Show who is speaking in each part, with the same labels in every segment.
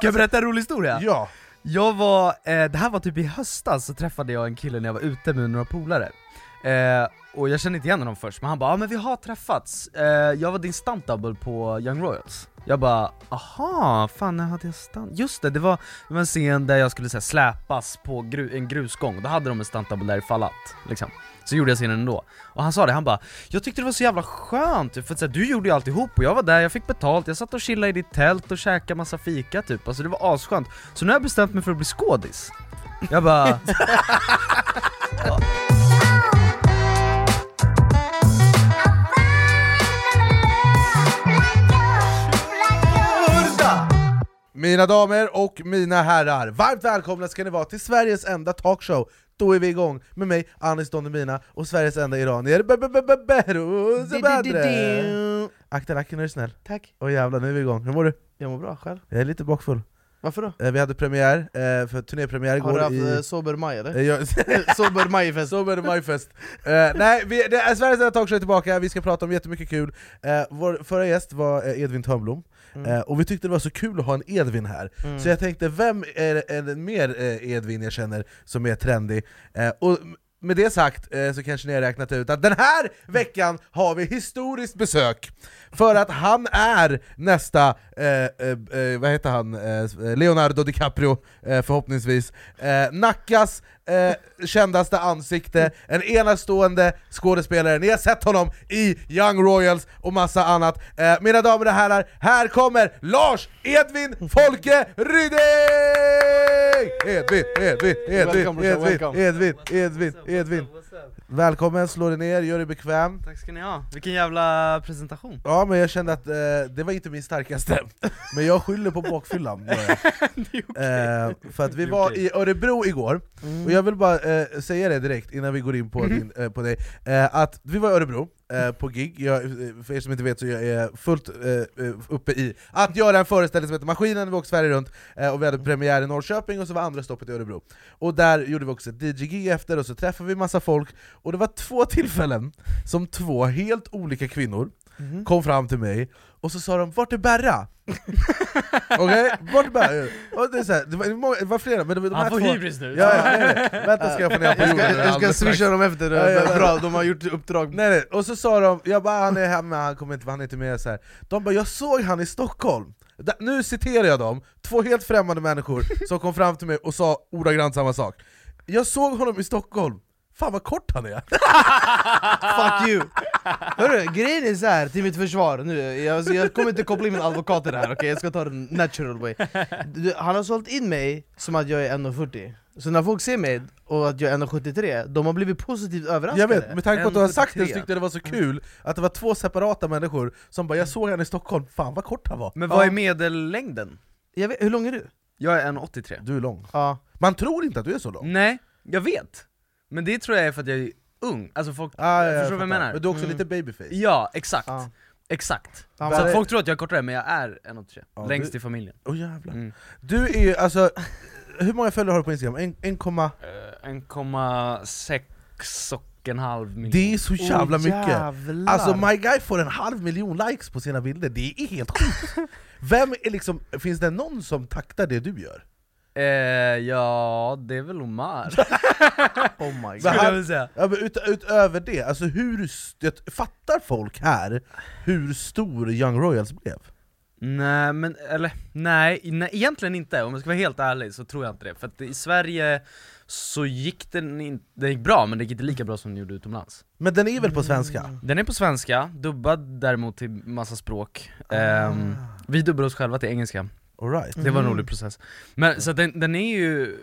Speaker 1: Ska jag berätta en rolig historia?
Speaker 2: Ja!
Speaker 1: Jag var, eh, det här var typ i höstas, så träffade jag en kille när jag var ute med några polare eh, Och jag kände inte igen honom först, men han bara ah, men vi har träffats, eh, jag var din stunt double på Young Royals Jag bara aha, fan när hade jag stunt? Just det, det var, det var en scen där jag skulle så här, släpas på gru en grusgång, då hade de en stunt double där i fallat liksom. Så gjorde jag scenen ändå, och han sa det, han bara 'Jag tyckte det var så jävla skönt, för att, så här, du gjorde ju alltihop och jag var där, jag fick betalt, jag satt och chillade i ditt tält och käkade massa fika typ, alltså det var asskönt. Så nu har jag bestämt mig för att bli skådis. Jag bara...
Speaker 2: Mina damer och mina herrar, varmt välkomna ska ni vara till Sveriges enda talkshow då är vi igång med mig, Anis Don Demina, och Sveriges enda iranier, Behrouz Badre! Akta nacken är du snäll.
Speaker 3: Tack.
Speaker 2: Och jävlar, nu är vi igång. Hur mår du?
Speaker 3: Jag mår bra, själv?
Speaker 2: Jag är lite bakfull.
Speaker 3: Varför då?
Speaker 2: Eh, Vi hade premiär, eh, för turnépremiär igår
Speaker 3: Har du haft
Speaker 2: i...
Speaker 3: eh, sober maj eller? Sober majfest?
Speaker 2: Sober majfest. Eh, nej, vi, det är Sveriges enda talkshow är tillbaka, vi ska prata om jättemycket kul. Eh, vår förra gäst var Edvin Törnblom,
Speaker 3: Mm.
Speaker 2: eh, och vi tyckte det var så kul att ha en Edvin här.
Speaker 3: Mm.
Speaker 2: Så jag tänkte, vem är, är det mer eh, Edvin jag känner som är trendig? Eh, och med det sagt eh, så kanske ni har räknat ut att den här veckan har vi historiskt besök! För att han är nästa, eh, eh, eh vad heter han, eh, eh, Leonardo DiCaprio eh, förhoppningsvis, eh, Nackas eh, kändaste ansikte, en enastående skådespelare, ni har sett honom i Young Royals och massa annat. Eh, mina damer och herrar, här kommer Lars Edvin Folke Ryding! Edvin, Edvin, Edvin,
Speaker 3: Welcome, brorsan,
Speaker 2: Edvin,
Speaker 3: welcome.
Speaker 2: Edvin, Edvin, Edvin. Välkommen, slå dig ner, gör dig bekväm.
Speaker 1: Tack ska ni ha, vilken jävla presentation
Speaker 2: Ja men jag kände att eh, det var inte min starkaste, men jag skyller på bakfyllan bara. eh, För att vi var
Speaker 1: okej.
Speaker 2: i Örebro igår,
Speaker 3: Mm.
Speaker 2: och jag vill bara eh, säga det direkt innan vi går in på, din, eh, på dig, eh, att vi var i Örebro eh, på gig, jag, för er som inte vet så jag är fullt eh, uppe i att göra en föreställning som heter Maskinen, vi åkte Sverige runt, eh, och vi hade premiär i Norrköping och så var andra stoppet i Örebro. Och där gjorde vi också ett DJ-gig efter, och så träffade vi massa folk, och det var två tillfällen som två helt olika kvinnor
Speaker 3: Mhm.
Speaker 2: kom fram till mig, och så sa de 'Vart är Berra?' Okej? Vart är Berra? Och det, är så här, det, var, det var- det var flera, men det var de här
Speaker 1: Han får
Speaker 2: två...
Speaker 1: hybris nu!
Speaker 2: Ja, ja, nej, nej. Vänta ska jag få ner på
Speaker 3: Jag
Speaker 2: jorden
Speaker 3: ska, jag ska
Speaker 2: strax.
Speaker 3: swisha dem efter,
Speaker 2: Ja, ja, ja.
Speaker 3: bra, de har gjort uppdrag
Speaker 2: Nej, nej. Och så sa de, jag bara han är hemma, han kommer inte, han är inte med så här. De bara 'Jag såg han i Stockholm' Nu citerar jag dem, två helt främmande människor som kom fram till mig och sa ordagrant samma sak Jag såg honom i Stockholm, fan vad kort han är!
Speaker 3: Fuck you! Hörru, grejen är så här till mitt försvar nu, jag, jag kommer inte koppla in min advokat i det här, okej? Jag ska ta det natural way du, Han har sålt in mig som att jag är 1,40 Så när folk ser mig och att jag är 1,73, de har blivit positivt överraskade
Speaker 2: Jag vet, med tanke på att du har sagt det
Speaker 1: 1,73.
Speaker 2: så tyckte jag det var så kul att det var två separata människor som bara 'Jag såg han i Stockholm, fan vad kort han var'
Speaker 1: Men vad
Speaker 3: Ja.
Speaker 1: är medellängden?
Speaker 3: jag vet, Hur lång är du?
Speaker 1: Jag är 1,83
Speaker 2: Du är lång
Speaker 3: Ja,
Speaker 2: Man tror inte att du är så lång
Speaker 1: Nej, jag vet! Men det tror jag är för att jag är ung, alltså folk,
Speaker 2: ah, ja,
Speaker 1: förstår du vad jag menar?
Speaker 2: Men du är också
Speaker 3: Mm.
Speaker 2: lite babyface
Speaker 1: Ja, exakt,
Speaker 3: ja.
Speaker 1: exakt
Speaker 3: Han
Speaker 1: Så folk tror att jag är kortare, men jag är 1,83,
Speaker 2: Ja,
Speaker 1: längst
Speaker 2: du-
Speaker 1: i familjen
Speaker 2: Åh jävlar
Speaker 1: mm.
Speaker 2: Du är ju, alltså, hur många följare har du på Instagram? En, en komma...
Speaker 1: Eh, 1,6 och en halv miljon
Speaker 2: Det är så jävla
Speaker 3: Åh,
Speaker 2: mycket!
Speaker 3: jävlar.
Speaker 2: Alltså My Guy får en halv miljon likes på sina bilder, det är helt sjukt! Vem är liksom, finns det någon som taktar det du gör?
Speaker 1: Eh, Ja, det är väl Omar,
Speaker 3: Oh my god.
Speaker 2: Han- Ja, men ut, utöver det, alltså hur, jag fattar folk här hur stor Young Royals blev?
Speaker 1: Nej men, eller nej, nej, egentligen inte, om jag ska vara helt ärlig så tror jag inte det, för att i Sverige så gick den inte, den gick bra men det gick inte lika bra som den gjorde utomlands.
Speaker 2: Men den är väl på svenska?
Speaker 1: Den är på svenska, dubbad däremot till massa språk. Ehm, Vi dubbade oss själva till engelska,
Speaker 2: All right.
Speaker 1: det var en
Speaker 3: Mm.
Speaker 1: rolig process Men så den, den är ju,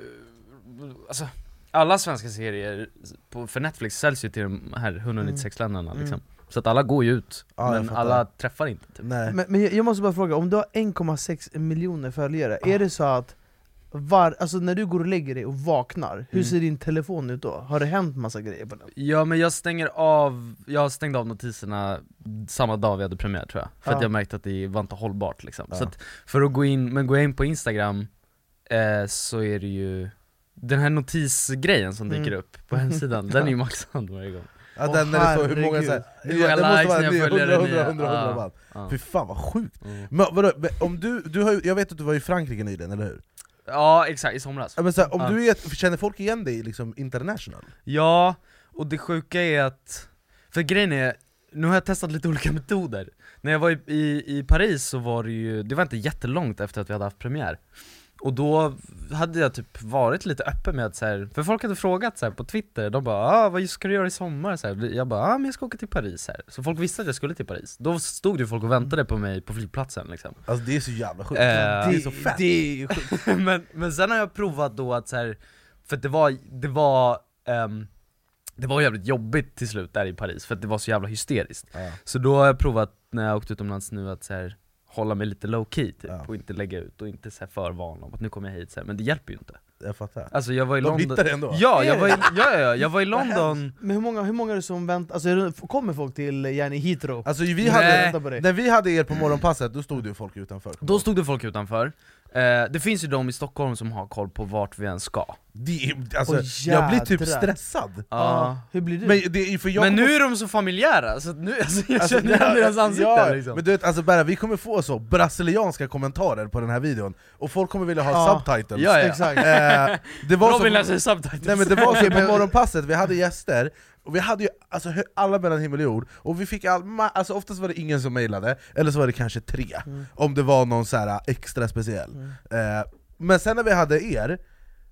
Speaker 1: alltså alla svenska serier på, för Netflix säljs ju till de här 196 länderna
Speaker 3: Mm.
Speaker 1: liksom Så att alla går ju ut,
Speaker 2: Ja,
Speaker 1: men alla träffar inte typ.
Speaker 2: Nej.
Speaker 3: Men, men jag- jag måste bara fråga, om du har 1,6 miljoner följare, är det så att var, alltså när du går och lägger dig och vaknar, hur
Speaker 1: Mm.
Speaker 3: ser din telefon ut då? Har det hänt massa grejer på den?
Speaker 1: Ja men jag stänger av, jag stängde av notiserna samma dag vi hade premiär tror jag För att
Speaker 3: Ja.
Speaker 1: jag märkte att det var inte hållbart liksom
Speaker 2: Ja.
Speaker 1: Så att för att gå in, men går jag in på instagram eh, så är det ju Den här notisgrejen som dyker
Speaker 3: Mm.
Speaker 1: upp på hemsidan, den är ju maxad varje gång
Speaker 2: Ja,
Speaker 3: Åh,
Speaker 2: den när det står hur många
Speaker 3: herregud.
Speaker 2: såhär,
Speaker 1: Hur många
Speaker 2: det måste
Speaker 1: likes
Speaker 2: vara
Speaker 1: ni har
Speaker 2: 100,
Speaker 1: följare
Speaker 2: 100,
Speaker 1: ni har.
Speaker 2: 100, 100,
Speaker 1: Ja.
Speaker 2: man.
Speaker 1: Ja.
Speaker 2: Fy fan vad sjukt!
Speaker 1: Mm.
Speaker 2: Men vadå, om du, du har ju, jag vet att du var i Frankrike nyligen, eller hur?
Speaker 1: Ja exakt, i somras.
Speaker 2: Ja, men så här, om du är, känner folk igen dig liksom international?
Speaker 1: Ja, och det sjuka är att, för grejen är, nu har jag testat lite olika metoder När jag var i, i, i Paris så var det ju, det var inte jättelångt efter att vi hade haft premiär Och då hade jag typ varit lite öppen med att så här, för folk hade frågat så här på twitter, de bara ah, 'Vad ska du göra i sommar?' Så här, Jag bara ah, men jag ska åka till Paris här Så folk visste att jag skulle till Paris, då stod ju folk och väntade på mig på flygplatsen liksom
Speaker 2: Alltså det är så jävla sjukt,
Speaker 1: Eh,
Speaker 2: det är så fett!
Speaker 3: Det är ju sjukt.
Speaker 1: men, men sen har jag provat då att så för det var, det var, ehm, det var jävligt jobbigt till slut där i Paris, för att det var så jävla hysteriskt
Speaker 2: Ja.
Speaker 1: Så då har jag provat när jag åkt utomlands nu att så här, hålla mig lite low key typ,
Speaker 2: Ja.
Speaker 1: och inte lägga ut och inte så här förvarna om att nu kommer jag hit så här. men det hjälper ju inte
Speaker 2: Jag fattar.
Speaker 1: Alltså jag var i
Speaker 2: De
Speaker 1: London
Speaker 2: hittar det ändå?
Speaker 1: Ja, jag var i, ja, ja, ja, jag var i London
Speaker 3: Men hur många, hur många är det som väntar, alltså det, kommer folk till yani Heathrow?
Speaker 2: Alltså vi hade, när vi hade er på morgonpasset, då stod det folk utanför
Speaker 1: Då stod det folk utanför eh, Det finns ju de i Stockholm som har koll på vart vi än ska
Speaker 2: det, är- alltså,
Speaker 3: Åh,
Speaker 2: Jag blir typ
Speaker 3: jädrar.
Speaker 2: stressad
Speaker 1: Ja.
Speaker 3: Hur blir du?
Speaker 2: Men, det, är- för jag
Speaker 1: Men
Speaker 2: kommer
Speaker 1: nu är de så familjära, så att nu, alltså, jag
Speaker 2: Alltså,
Speaker 1: känner igen deras ansikten
Speaker 2: ja,
Speaker 1: liksom
Speaker 2: Men du vet, alltså bara, vi kommer få så brasilianska kommentarer på den här videon, och folk kommer vilja ha
Speaker 3: Ja.
Speaker 2: subtitles
Speaker 1: Ja, ja.
Speaker 3: Exakt.
Speaker 2: Eh, det var
Speaker 1: Robin
Speaker 2: så,
Speaker 1: läser subtitles
Speaker 2: Nej men det var så på morgonpasset, vi hade gäster, och vi hade ju alltså, alla mellan himmel och jord, och vi fick all, alltså, oftast var det ingen som mejlade, eller så var det kanske tre,
Speaker 3: Mm.
Speaker 2: om det var någon så här extra speciell.
Speaker 3: Mm.
Speaker 2: Eh, men sen när vi hade er,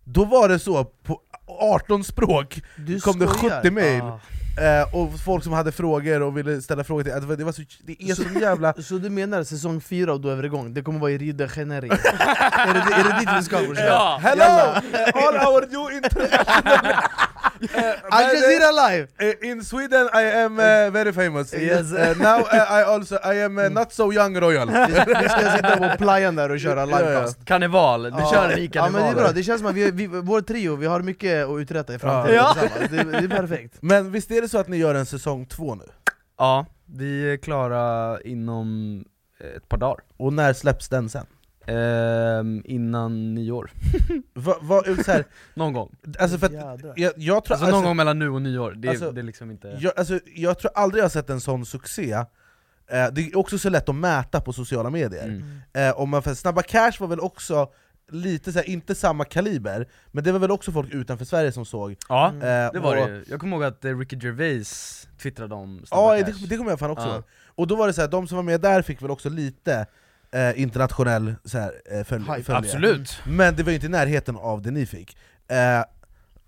Speaker 2: då var det så på 18 språk
Speaker 3: Du
Speaker 2: kom det
Speaker 3: skojar.
Speaker 2: 70 mejl,
Speaker 1: Ah.
Speaker 2: eh, och folk som hade frågor och ville ställa frågor till alltså, det, var så, det är så jävla...
Speaker 3: Så du menar säsong fyra och då är vi igång, det kommer vara i Rio de Janeiro? är, det, är det dit vi ska brorsan?
Speaker 1: Ja.
Speaker 2: Hello! All our new international...
Speaker 3: Al Jazeera live!
Speaker 2: Uh, in Sweden I am uh, very famous.
Speaker 3: Yes.
Speaker 2: Uh, now uh, I also I am uh, not so young royal.
Speaker 3: Vi ska sitta på playan där och köra livecast
Speaker 1: Karneval, du kör en i
Speaker 3: Ja men det är bra, det känns som att vi, vi, vår trio, vi har mycket att uträtta i framtiden
Speaker 1: Ja.
Speaker 3: det, det är perfekt
Speaker 2: Men visst är det så att ni gör en säsong två nu?
Speaker 1: Ja, vi är klara inom ett par dagar
Speaker 2: Och när släpps den sen?
Speaker 1: Ehm, Innan nyår,
Speaker 2: Va, va, så här,
Speaker 1: någon gång
Speaker 2: alltså för att, jag, jag tror
Speaker 1: Alltså någon gång mellan nu och nyår, det,
Speaker 2: alltså,
Speaker 1: det är liksom inte
Speaker 2: jag, alltså, jag tror aldrig jag har sett en sån succé eh, Det är också så lätt att mäta på sociala medier
Speaker 1: mm.
Speaker 2: eh, om man, för Snabba Cash var väl också lite så här, inte samma kaliber, men det var väl också folk utanför Sverige som såg
Speaker 1: Ja,
Speaker 3: Mm.
Speaker 2: eh,
Speaker 1: det var
Speaker 2: och,
Speaker 1: det ju. Jag kommer ihåg att eh, Ricky Gervais twittrade om
Speaker 2: Ja,
Speaker 1: Snabba
Speaker 2: det,
Speaker 1: Cash.
Speaker 2: det kommer jag fan också
Speaker 1: Ja.
Speaker 2: ihåg. Och då var det så här, de som var med där fick väl också lite eh, internationell så här, eh, följ,
Speaker 3: Hype.
Speaker 2: följe.
Speaker 1: Absolut!
Speaker 2: Men det var ju inte i närheten av det ni fick. Eh,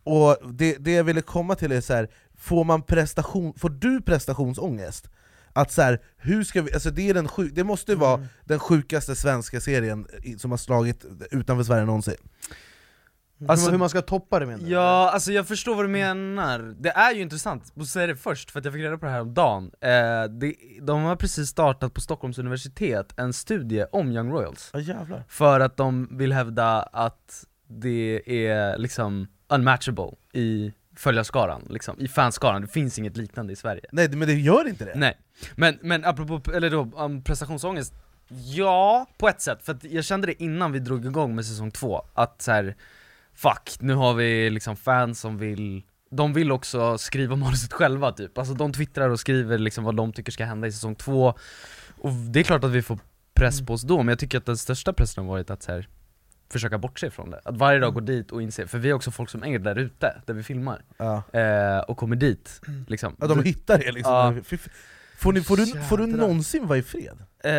Speaker 2: och det, det jag ville komma till är så här, får, man prestation, får du prestationsångest? Att så här, hur ska vi, alltså det, är den sjuk, det måste ju vara
Speaker 3: Mm.
Speaker 2: den sjukaste svenska serien som har slagit utanför Sverige någonsin.
Speaker 1: Alltså-
Speaker 3: hur man ska toppa det menar du?
Speaker 1: Ja, alltså jag förstår vad du menar. Det är ju intressant, och säga det först, för att jag fick reda på det här om dagen. Eh, det, de har precis startat på Stockholms universitet en studie om Young Royals.
Speaker 2: Ja jävlar.
Speaker 1: För att de vill hävda att det är liksom unmatchable i följarskaran, liksom, i fanskaran, det finns inget liknande i Sverige.
Speaker 2: Nej men det gör inte det.
Speaker 1: Nej, men, men apropå, eller då, um, prestationsångest, ja, på ett sätt, för jag kände det innan vi drog igång med säsong två, att så här, fuck, nu har vi liksom fans som vill de vill också skriva manuset själva typ, alltså de twittrar och skriver liksom vad de tycker ska hända i säsong två Och det är klart att vi får press på oss då, men jag tycker att den största pressen har varit att så här, försöka bortse från det. Att varje dag gå dit och inse, för vi har också folk som är där ute, där vi filmar,
Speaker 2: Ja.
Speaker 1: eh, och kommer dit liksom.
Speaker 2: Ja, de hittar det liksom.
Speaker 1: Ja.
Speaker 2: Får, ni, får, du, får du någonsin vara i fred?
Speaker 1: Eh,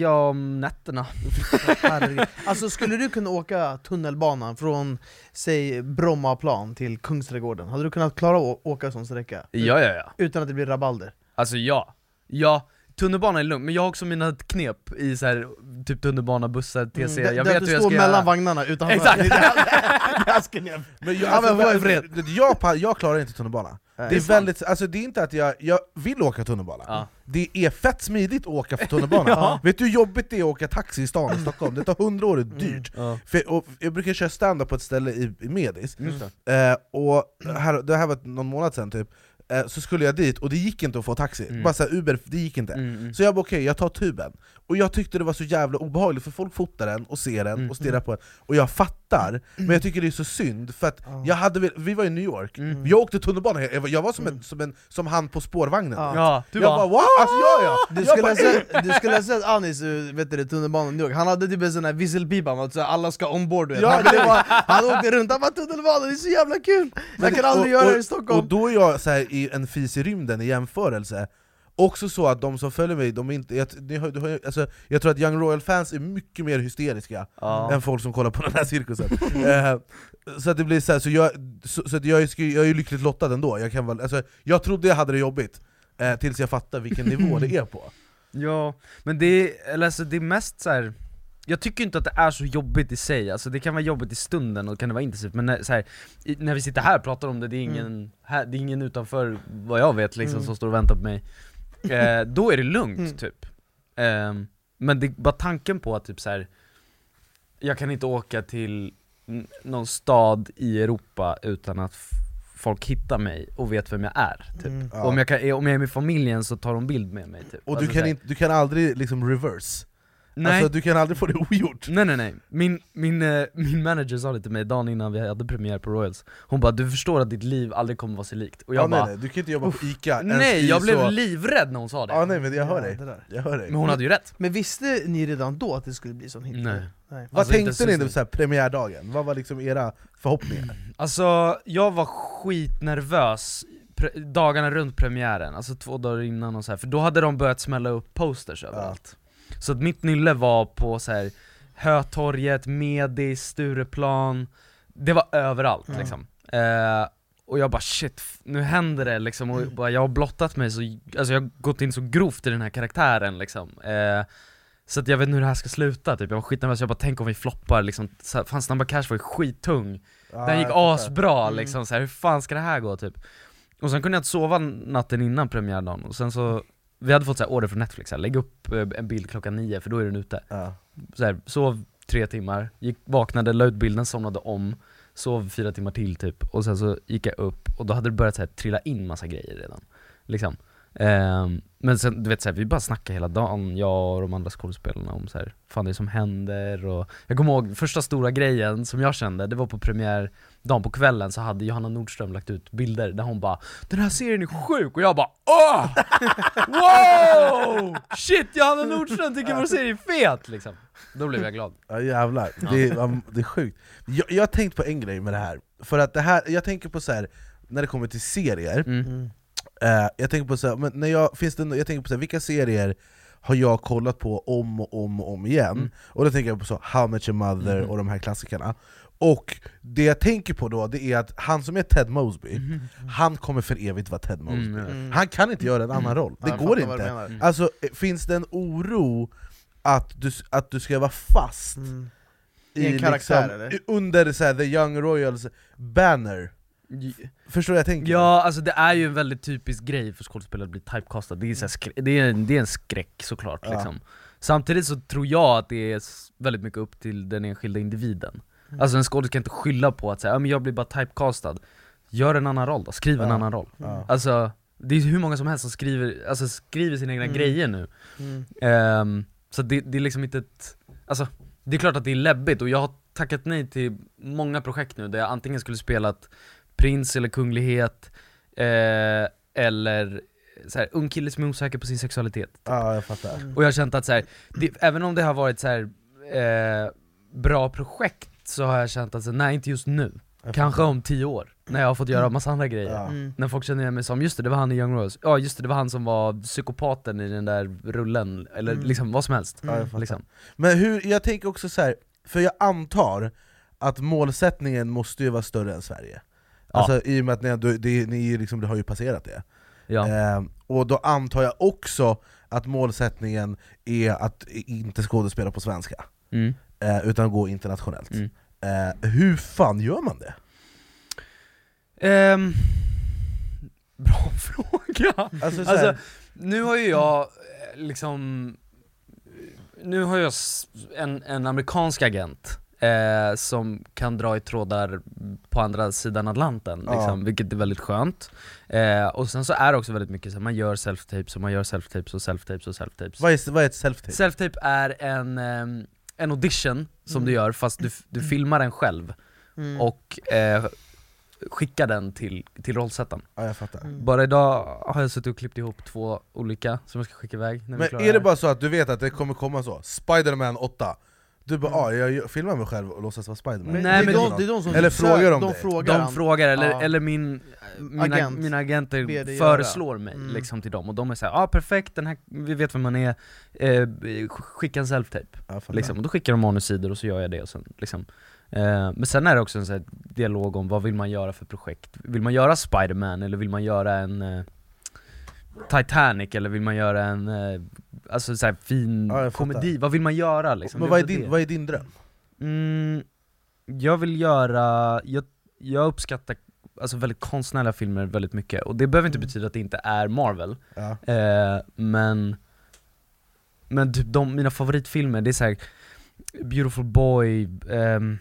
Speaker 1: ja, om nätterna.
Speaker 3: Herregud. Alltså skulle du kunna åka tunnelbanan från, säg Brommaplan till Kungsträdgården, hade du kunnat klara att åka sån sträcka?
Speaker 1: Ja, ja, ja.
Speaker 3: Utan att det blir rabalder?
Speaker 1: Alltså ja. Ja, tunnelbanan är lugn, men jag har också mina knep i så här, typ tunnelbana, bussar, TC,
Speaker 3: Mm,
Speaker 1: jag vet
Speaker 3: du
Speaker 1: hur jag
Speaker 3: står
Speaker 1: ska
Speaker 3: mellan
Speaker 1: göra.
Speaker 3: vagnarna utanför
Speaker 1: Exakt.
Speaker 2: Men jag,
Speaker 3: Ja,
Speaker 2: alltså, det- jag, pa- jag klarar inte tunnelbana. Det är, väldigt, alltså det är inte att jag, jag vill åka tunnelbana,
Speaker 1: Ja.
Speaker 2: det är fett smidigt att åka för tunnelbana.
Speaker 3: Ja.
Speaker 2: Vet du hur jobbigt det är att åka taxi i stan i Stockholm? Det tar hundra år, det är dyrt.
Speaker 1: Ja.
Speaker 2: För, och jag brukar köra stand-up på ett ställe i, i Medis, eh, och här, det här var någon månad sedan typ, eh, så skulle jag dit och det gick inte att få taxi,
Speaker 1: Mm.
Speaker 2: bara så här, Uber, det gick inte.
Speaker 1: Mm, mm.
Speaker 2: Så jag bara okej, jag tar tuben. Och jag tyckte det var så jävla obehagligt, för folk fotar den och ser den
Speaker 1: Mm.
Speaker 2: och stirrar på den, och jag fattar fattar, men jag tycker det är så synd, för att
Speaker 3: Ja.
Speaker 2: jag hade, väl- vi var i New York,
Speaker 1: Mm.
Speaker 2: jag åkte tunnelbana, jag var, jag var som, en, som, en, som han på spårvagnen
Speaker 3: Ja.
Speaker 1: Ja, du
Speaker 2: Jag bara wow! Alltså, ja, ja.
Speaker 3: Du
Speaker 2: Jag
Speaker 3: skulle,
Speaker 2: bara,
Speaker 3: sett, du skulle ha sett Anis uh, vet du, tunnelbanan i New York, han hade typ en sån här visselpipa, alla ska ombord du vet.
Speaker 2: Ja,
Speaker 3: han, bara, han åkte runt, han bara 'tunnelbanan, det är så jävla kul' Jag kan aldrig
Speaker 2: och,
Speaker 3: göra det i Stockholm
Speaker 2: och då är jag så här, i en fis i rymden i jämförelse, också så att de som följer mig, de inte, jag, ni alltså, jag tror att Young Royal-fans är mycket mer hysteriska
Speaker 1: Ja.
Speaker 2: än folk som kollar på den här cirkusen. eh, så att det blir så, här, så, jag, så, så att jag, är, jag är ju lyckligt lottad ändå, jag, kan, väl- alltså, jag trodde jag hade det jobbigt, eh, tills jag fattade vilken nivå det är på.
Speaker 1: Ja, men det är, eller alltså det är mest så här. Jag tycker inte att det är så jobbigt i sig, alltså det kan vara jobbigt i stunden och kan det vara intensivt, men när, så här, i, när vi sitter här och pratar om det, det är ingen, här, det är ingen utanför vad jag vet liksom
Speaker 3: Mm.
Speaker 1: som står och väntar på mig eh, Då är det lugnt
Speaker 3: Mm.
Speaker 1: typ Ehm, Men det bara tanken på att typ så här. jag kan inte åka till någon stad i Europa utan att folk hittar mig och vet vem jag är typ.
Speaker 3: Mm.
Speaker 2: Ja.
Speaker 1: Om, jag kan, om jag är med familjen så tar de bild med mig typ
Speaker 2: Och du
Speaker 1: Alltså, så
Speaker 2: kan,
Speaker 1: här,
Speaker 2: inte, du kan aldrig liksom reverse,
Speaker 1: Nej,
Speaker 2: alltså, du kan aldrig få det ogjort.
Speaker 1: nej nej nej, min, min, eh, min manager sa det till mig dagen innan vi hade premiär på Royals Hon bara 'Du förstår att ditt liv aldrig kommer vara sig likt' och jag
Speaker 2: Ja,
Speaker 1: bara
Speaker 2: nej, nej, du kan inte jobba på Ica ens
Speaker 1: Nej,
Speaker 2: i
Speaker 1: jag blev
Speaker 2: så...
Speaker 1: livrädd när hon sa det
Speaker 2: Ja nej men jag hör
Speaker 3: Ja,
Speaker 2: dig,
Speaker 3: det där.
Speaker 2: jag hör dig.
Speaker 1: Men hon hade ju rätt
Speaker 3: Men visste ni redan då att det skulle bli sån hit?
Speaker 1: Nej.
Speaker 3: Nej.
Speaker 2: Vad
Speaker 1: Alltså,
Speaker 2: tänkte ni
Speaker 1: så
Speaker 2: här, premiärdagen? Vad var liksom era förhoppningar?
Speaker 1: Alltså, jag var skitnervös pre- dagarna runt premiären, alltså två dagar innan och så här, för då hade de börjat smälla upp posters överallt Så att mitt nylle var på så här Hötorget, Medis, Stureplan, det var överallt
Speaker 3: Mm.
Speaker 1: liksom. Eh, Och jag bara shit, nu händer det liksom, och bara, jag har blottat mig så, alltså jag har gått in så grovt i den här karaktären liksom. Eh, Så att jag vet inte hur det här ska sluta typ, jag var skitnervös, jag bara tänk om vi floppar liksom, så fan Snabba Cash var ju skittung. Den gick asbra
Speaker 3: Mm.
Speaker 1: liksom, så här, hur fan ska det här gå typ? Och sen kunde jag inte sova natten innan premiärdagen, och sen så Vi hade fått så här order från Netflix, här, lägg upp eh, en bild klockan nio för då är den ute.
Speaker 2: Ja.
Speaker 1: så här, Sov tre timmar, gick, vaknade, la ut bilden, somnade om Sov fyra timmar till typ, och sen så gick jag upp och då hade det börjat så här, trilla in massa grejer redan. Liksom Ehm, Men sen, du vet så här, vi bara snackade hela dagen, jag och de andra skådespelarna om så här, fan det är som händer och Jag kommer ihåg första stora grejen som jag kände, det var på premiär dagen på kvällen så hade Johanna Nordström lagt ut bilder där hon bara 'Den här serien är sjuk' och jag bara åh! Wow! Shit, Johanna Nordström tycker vår serie är fet liksom Då blev jag glad
Speaker 2: Ja jävlar, det är, det är sjukt. Jag, jag har tänkt på en grej med det här, för att det här, jag tänker på så här när det kommer till serier,
Speaker 1: mm.
Speaker 3: Mm.
Speaker 2: eh, jag tänker på så här, men när jag, finns det, jag tänker på så här, vilka serier har jag kollat på om och om och om igen?
Speaker 1: Mm.
Speaker 2: Och då tänker jag på så How Much Your Mother
Speaker 1: Mhm.
Speaker 2: och de här klassikerna. Och det jag tänker på då, det är att han som är Ted Mosby, han kommer för evigt vara Ted Mosby.
Speaker 1: Mm.
Speaker 3: Mm.
Speaker 2: Han kan inte göra en annan roll, det
Speaker 3: Ja, jag
Speaker 2: går inte.
Speaker 1: Mm.
Speaker 2: Alltså, eh, finns det en oro att du, att du ska vara fast
Speaker 3: Mm. I en karaktär,
Speaker 2: liksom, under så här, the young royals banner? Förstår du vad jag tänker?
Speaker 1: Ja, alltså det är ju en väldigt typisk grej för skådespelare att bli typecastad, det är, så det är, en, det är en skräck såklart
Speaker 2: Ja.
Speaker 1: liksom. Samtidigt så tror jag att det är väldigt mycket upp till den enskilda individen
Speaker 3: Mm.
Speaker 1: Alltså en skådespelare kan inte skylla på att säga, men jag blir bara typecastad Gör en annan roll då, skriv en
Speaker 2: Ja.
Speaker 1: annan roll
Speaker 2: Ja.
Speaker 1: Alltså, det är hur många som helst som skriver, alltså, skriver sina egna
Speaker 3: Mm.
Speaker 1: grejer nu
Speaker 3: Mm.
Speaker 1: Ehm, Så det, det är liksom inte ett, alltså det är klart att det är läbbigt och jag har tackat nej till många projekt nu där jag antingen skulle spelat prins eller kunglighet eh, Eller så här, ung kille som är osäker på sin sexualitet
Speaker 2: Ja, jag fattar.
Speaker 3: Mm.
Speaker 1: Och jag har känt att så här, det, även om det har varit så här, eh, bra projekt så har jag känt att så, här, nej inte just nu
Speaker 2: Jag
Speaker 1: Kanske
Speaker 2: fattar.
Speaker 1: om tio år, när jag har fått göra massa andra grejer
Speaker 2: Ja.
Speaker 3: Mm.
Speaker 1: när folk känner igen mig som, just det, det var han i Young Royals, ja just det, det var han som var psykopaten i den där rullen, eller
Speaker 3: Mm.
Speaker 1: liksom vad som helst
Speaker 2: Ja, jag fattar.
Speaker 1: liksom.
Speaker 2: Men hur, jag tänker också så här, för jag antar att målsättningen måste ju vara större än Sverige.
Speaker 1: Ja.
Speaker 2: Alltså i och med att ni, du- det, ni liksom, har ju passerat det.
Speaker 1: Ja.
Speaker 2: Eh, och då antar jag också att målsättningen är att inte skådespela på svenska,
Speaker 1: Mm.
Speaker 2: eh, utan gå internationellt.
Speaker 1: Mm.
Speaker 2: Eh, hur fan gör man det?
Speaker 1: Ehm, bra fråga!
Speaker 2: Alltså, så
Speaker 1: Alltså, nu har ju jag eh, liksom, nu har jag s- en, en amerikansk agent eh, som kan dra i trådar på andra sidan Atlanten,
Speaker 2: Ja.
Speaker 1: liksom, vilket är väldigt skönt. Eh, och sen så är det också väldigt mycket så här, man gör self-tapes och man gör self-tapes och self-tapes och self-tapes.
Speaker 2: vad, är, vad är ett self-tape?
Speaker 1: Self-tape är en, ehm, en audition som
Speaker 3: Mm.
Speaker 1: du gör fast du, du filmar den själv
Speaker 3: Mm.
Speaker 1: och eh, skickar den till, till rollsättaren.
Speaker 2: Ja, jag fattar.
Speaker 3: Mm.
Speaker 1: Bara idag har jag suttit och klippt ihop två olika som jag ska skicka iväg
Speaker 2: Men är det
Speaker 1: här.
Speaker 2: bara så att du vet att det kommer komma så? Spiderman 8 Du bara
Speaker 3: Mm.
Speaker 2: ah, jag filmar mig själv och låtsas vara Spiderman
Speaker 3: Men
Speaker 1: Nej,
Speaker 3: det, är
Speaker 1: men
Speaker 3: de,
Speaker 2: det-
Speaker 3: det är de som
Speaker 2: Eller frågar de
Speaker 3: de frågar
Speaker 1: De
Speaker 3: han.
Speaker 1: frågar, eller,
Speaker 3: Ja.
Speaker 1: eller min, mina,
Speaker 3: Agent
Speaker 1: mina agenter föreslår
Speaker 3: göra.
Speaker 1: mig
Speaker 3: Mm.
Speaker 1: liksom till dem, och de är såhär ah, perfekt, den här, vi vet vem man är, eh, skicka en self-tape
Speaker 2: Ja,
Speaker 1: liksom. Och då skickar de manussidor och så gör jag det och sen, liksom. eh, Men sen är det också en sån här dialog om vad vill man göra för projekt? Vill man göra Spider-Man eller vill man göra en eh, Titanic eller vill man göra en, eh, alltså så här fin
Speaker 2: Ja,
Speaker 1: komedi? Vad vill man göra liksom?
Speaker 2: Men vad är, din,
Speaker 1: det.
Speaker 2: vad är din dröm?
Speaker 1: Mm, jag vill göra, jag, jag uppskattar alltså väldigt konstnärliga filmer väldigt mycket, och det behöver inte
Speaker 3: Mm.
Speaker 1: betyda att det inte är Marvel,
Speaker 2: Ja.
Speaker 1: eh, men Men typ de, mina favoritfilmer, det är så här Beautiful Boy, ehm,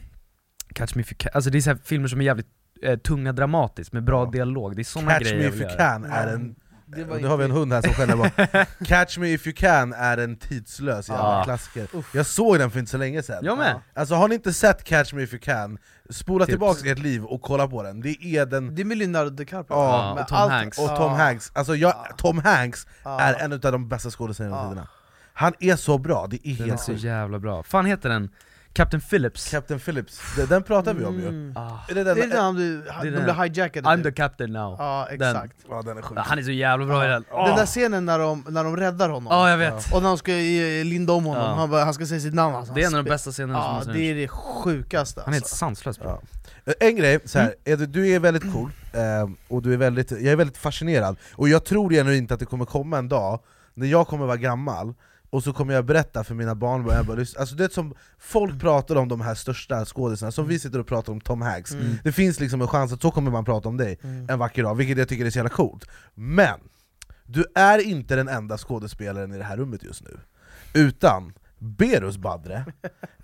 Speaker 1: Catch Me If You Can, alltså det är så här filmer som är jävligt eh, tunga dramatiskt, med bra
Speaker 2: Ja.
Speaker 1: dialog, det är såna
Speaker 2: Catch
Speaker 1: grejer
Speaker 2: Me
Speaker 1: jag
Speaker 2: If You. Can är en
Speaker 3: Det var
Speaker 2: Nu har vi en hund här som skäller bara Catch Me If You Can är en tidslös jävla
Speaker 1: Ja.
Speaker 2: klassiker
Speaker 3: Uff.
Speaker 2: Jag såg den för inte så länge sedan
Speaker 1: Jag med!
Speaker 2: Alltså har ni inte sett Catch Me If You Can, spola
Speaker 1: Tips.
Speaker 2: tillbaka ert liv och kolla på den, det är den
Speaker 3: Det är med Leonardo DiCaprio
Speaker 2: Ja,
Speaker 1: och Tom
Speaker 3: allt-
Speaker 1: Hanks.
Speaker 2: och Tom Hanks, alltså jag,
Speaker 3: Ja.
Speaker 2: Tom Hanks är en av de bästa skådespelarna genom tiderna Han är så bra, det är
Speaker 1: Den är
Speaker 2: helt
Speaker 1: så
Speaker 2: sjukt
Speaker 1: jävla bra. fan heter den? Captain Phillips?
Speaker 2: Captain Phillips, den, den pratar vi om ju
Speaker 3: Mm.
Speaker 1: ah,
Speaker 2: Är det
Speaker 3: Det
Speaker 2: den?
Speaker 3: är den du,
Speaker 1: är
Speaker 3: de
Speaker 1: den.
Speaker 3: blir hijackade
Speaker 1: I'm
Speaker 3: typ.
Speaker 1: the captain now.
Speaker 3: Ja exakt
Speaker 2: Ja den är sjuk
Speaker 1: Ah, Han är så jävla bra i den.
Speaker 3: Den där scenen när de, när de räddar honom
Speaker 1: Ja, jag vet.
Speaker 3: Och när de ska eh, linda om honom, han, bara, han ska säga sitt namn alltså.
Speaker 1: Det är en av de bästa scenerna som
Speaker 3: det är det sjukaste
Speaker 1: Han är helt
Speaker 3: alltså.
Speaker 1: sanslöst bra.
Speaker 2: Ja. En grej, så här,
Speaker 1: Mm.
Speaker 2: är du, du är väldigt cool, eh, och du är väldigt, jag är väldigt fascinerad, och jag tror genuint att det kommer komma en dag när jag kommer vara gammal, och så kommer jag berätta för mina barnbarn, jag bara, "Lys- alltså det är som folk pratar om de här största skådisarna, som vi sitter och pratar om Tom Hanks,
Speaker 3: Mm.
Speaker 2: det finns liksom en chans att så kommer man prata om dig
Speaker 3: Mm.
Speaker 2: en vacker dag, vilket jag tycker är så jävla coolt. Men, du är inte den enda skådespelaren i det här rummet just nu. Utan Berus Badre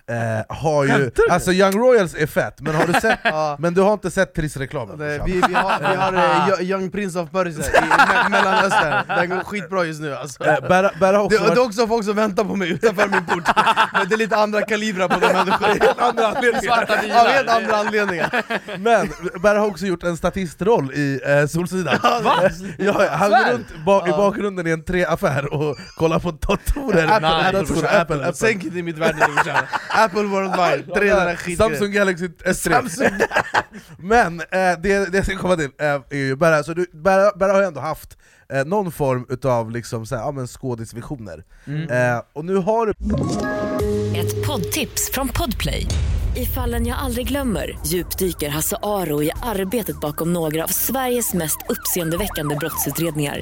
Speaker 2: eh, har ju, alltså Young Royals är fett, men har du sett
Speaker 3: Ja,
Speaker 2: men du har inte sett Triss-reklamen?
Speaker 3: vi, vi har, vi har eh, Yo- Young Prince of Persia i me Mellanöstern, den går skitbra just nu alltså
Speaker 2: Eh, Berra, Berra har
Speaker 3: det,
Speaker 2: också
Speaker 3: det är
Speaker 2: varit...
Speaker 3: också folk som väntar på mig utanför min port, men det är lite andra kalibrar på de människorna
Speaker 2: andra anledningar.
Speaker 3: Av helt andra anledningar
Speaker 2: Men Berra har också gjort en statistroll i eh, Solsidan
Speaker 1: Va?
Speaker 2: ja, Han går runt ba i
Speaker 3: Ja.
Speaker 2: bakgrunden i en träaffär och kollar på datorer
Speaker 3: Apple. Apple, Apple,
Speaker 2: Apple, Apple.
Speaker 3: Sänk inte mitt värde nu Apple worldwide, tre den här skitgrejen
Speaker 2: Samsung Galaxy S3
Speaker 3: Samsung.
Speaker 2: Men eh, det, det jag ska komma till eh, är ju Berra, så du, Berra, Berra har ju ändå haft eh, någon form utav liksom, såhär, ja, men skådisvisioner
Speaker 1: Mm.
Speaker 2: eh, Och nu har du
Speaker 4: Ett poddtips från Podplay. I fallen jag aldrig glömmer djupdyker Hasse Aro i arbetet bakom några av Sveriges mest uppseendeväckande brottsutredningar.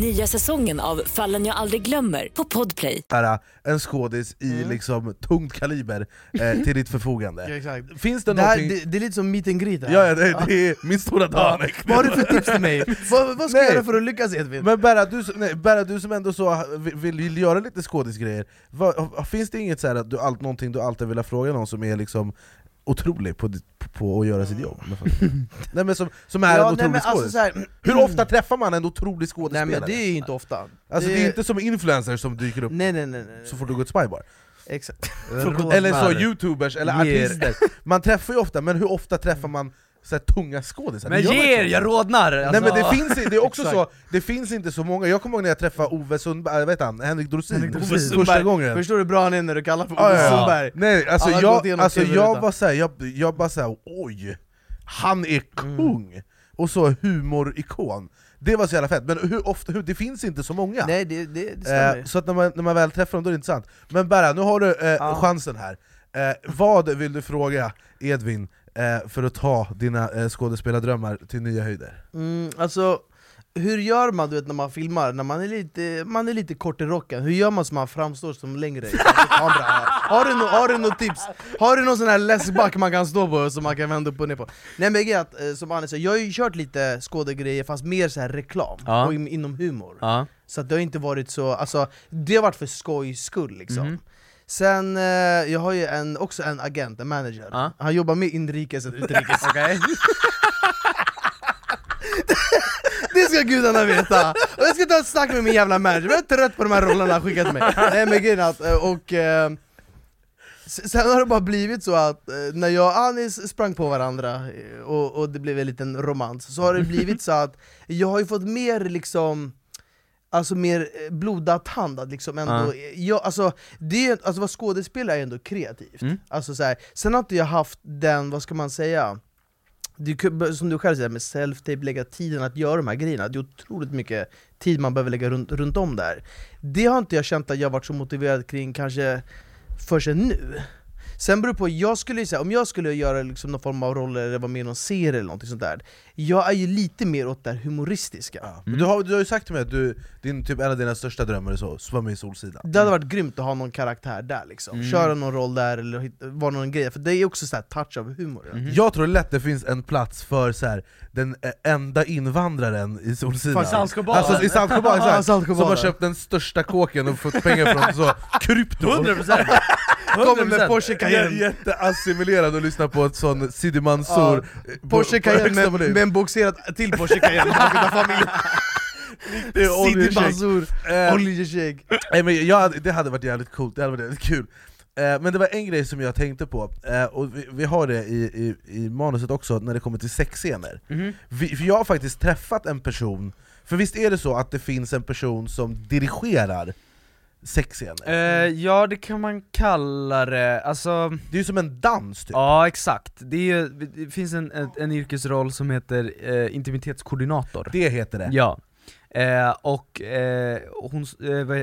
Speaker 4: Nya säsongen av Fallen jag aldrig glömmer på Podplay.
Speaker 2: här, en skådis i
Speaker 3: Mm.
Speaker 2: liksom tungt kaliber eh, till ditt förfogande
Speaker 3: Ja, exakt.
Speaker 2: Finns det
Speaker 3: Det, här,
Speaker 2: någonting...
Speaker 3: det, det är lite som meet and greet här.
Speaker 2: Ja, ja det, det är min stora dag Nick.
Speaker 3: Vad har du för tips till mig? vad, vad ska
Speaker 2: Nej.
Speaker 3: jag göra för att lyckas Edvin?
Speaker 2: Men Berra du, som- nej, Berra, du som ändå så vill, vill, vill göra lite skådisgrejer, vad, finns det inget så här att du, allt, någonting du alltid vill fråga någon som är liksom otrolig på, på, på att göra sitt jobb? nej men som, som är en
Speaker 3: ja, nej,
Speaker 2: otrolig
Speaker 3: men alltså, här,
Speaker 2: Hur ofta träffar man en otrolig
Speaker 3: Nej
Speaker 2: skådespelare?
Speaker 3: men det är ju inte ofta.
Speaker 2: Alltså det är inte som influencers som dyker upp
Speaker 3: Nej nej nej, nej.
Speaker 2: så fort du går till Spybar.
Speaker 3: Exakt.
Speaker 2: Eller så youtubers eller artister, man träffar ju ofta, men hur ofta träffar man så här, tunga skådisar?
Speaker 1: Men
Speaker 2: Det gör man
Speaker 1: ge er,
Speaker 2: inte.
Speaker 1: jag rodnar!
Speaker 2: Nej men det
Speaker 1: Alltså.
Speaker 2: finns, det är också så, det finns inte så många, jag kommer ihåg när jag träffade Ove Sundberg, äh, vet han, Henrik Dorsin,
Speaker 1: Henrik Dorsin.
Speaker 2: första
Speaker 3: Sundberg.
Speaker 2: gången
Speaker 3: Förstår du hur bra han är när du kallar för Ove
Speaker 2: ja.
Speaker 3: Sundberg?
Speaker 2: Nej alltså jag, alltså jag var såhär, jag, jag bara såhär, oj! Han är
Speaker 3: Mm.
Speaker 2: kung! Och så humorikon, det var så jävla fett, men hur ofta, hur, det finns inte så många
Speaker 3: Nej det, det, det stämmer
Speaker 2: eh, Så att när man, när man väl träffar dem då är det intressant Men Berra, nu har du eh,
Speaker 3: Ja.
Speaker 2: chansen här eh, Vad vill du fråga Edvin eh, för att ta dina eh, skådespelardrömmar till nya höjder?
Speaker 3: mm, Alltså, hur gör man du vet, när man filmar, när man är, lite, man är lite kort i rocken? Hur gör man så man framstår som längre i? Har du, no, har du något tips? Har du någon sån här läskback man kan stå på som man kan vända upp och ner på? Nej men grejen är att, eh, som Annie sa, jag har ju kört lite skådegrejer fast mer så här reklam,
Speaker 1: Ja.
Speaker 3: och in, inom humor
Speaker 1: Ja.
Speaker 3: Så att det har inte varit så, alltså det har varit för skojs skull liksom
Speaker 1: Mhm.
Speaker 3: Sen, eh, jag har ju en, också en agent, en manager
Speaker 1: Ja.
Speaker 3: Han jobbar mer inrikes än utrikes? Det ska gudarna veta! Och jag ska ta ett snack med min jävla manager, jag är trött på de här rollerna han skickat mig Nej men grejen att, eh, och eh, Sen har det bara blivit så att eh, när jag och Anis sprang på varandra eh, och, och det blev en liten romans Så har det blivit så att jag har ju fått mer liksom Alltså mer eh, att liksom ändå,
Speaker 1: Ja.
Speaker 3: jag, alltså, det, är- alltså vara skådespelare är ändå kreativt.
Speaker 1: Mm.
Speaker 3: alltså, så här, Sen har inte jag haft den, vad ska man säga du, som du själv säger med self-tape, lägga tiden att göra de här grejerna, det är otroligt mycket tid man behöver lägga runt, runt om där. Det har inte jag känt att jag varit så motiverad kring kanske förrän nu Sen beror det på, jag skulle säga, om jag skulle göra liksom någon form av roll eller vara med i någon serie eller något sånt där Jag är ju lite mer åt det här humoristiska
Speaker 2: Ja. Men Du, har, du har ju sagt till mig att du, din, typ, en av dina största drömmar är så, svamma i Solsidan
Speaker 3: Det hade varit grymt att ha någon karaktär där liksom,
Speaker 1: Mm.
Speaker 3: köra någon roll där eller vara någon grej, för det är också så här touch av humor
Speaker 1: Mhm.
Speaker 2: Jag tror lätt det finns en plats för så här, den enda invandraren i Solsidan
Speaker 1: Saltsjöbaden.
Speaker 2: Alltså i Saltsjöbaden, som har köpt den största kåken och fått pengar från så, krypto
Speaker 1: 100%!
Speaker 3: Kommer med
Speaker 1: 100%.
Speaker 3: Porsche Cayenne.
Speaker 2: Jätteassimilerad och lyssnar på ett sån Sidi Mansour. På-
Speaker 3: Porsche Cayenne med, med en boxerad till Porsche Cayenne. Sidi. Mansour,
Speaker 2: Eh, hade- det hade varit jävligt coolt, det hade varit jävligt kul. Eh, Men det var en grej som jag tänkte på, eh, och vi, vi har det i, i, i manuset också när det kommer till sexscener.
Speaker 1: Mhm.
Speaker 2: vi, För jag har faktiskt träffat en person, för visst är det så att det finns en person som dirigerar sexscener?
Speaker 1: Eh, ja det kan man kalla det, alltså
Speaker 2: Det är ju som en dans typ.
Speaker 1: Ja exakt, det, är, det finns en, en, en yrkesroll som heter eh, intimitetskoordinator
Speaker 2: Det heter det.
Speaker 1: Ja, eh, och eh, hon,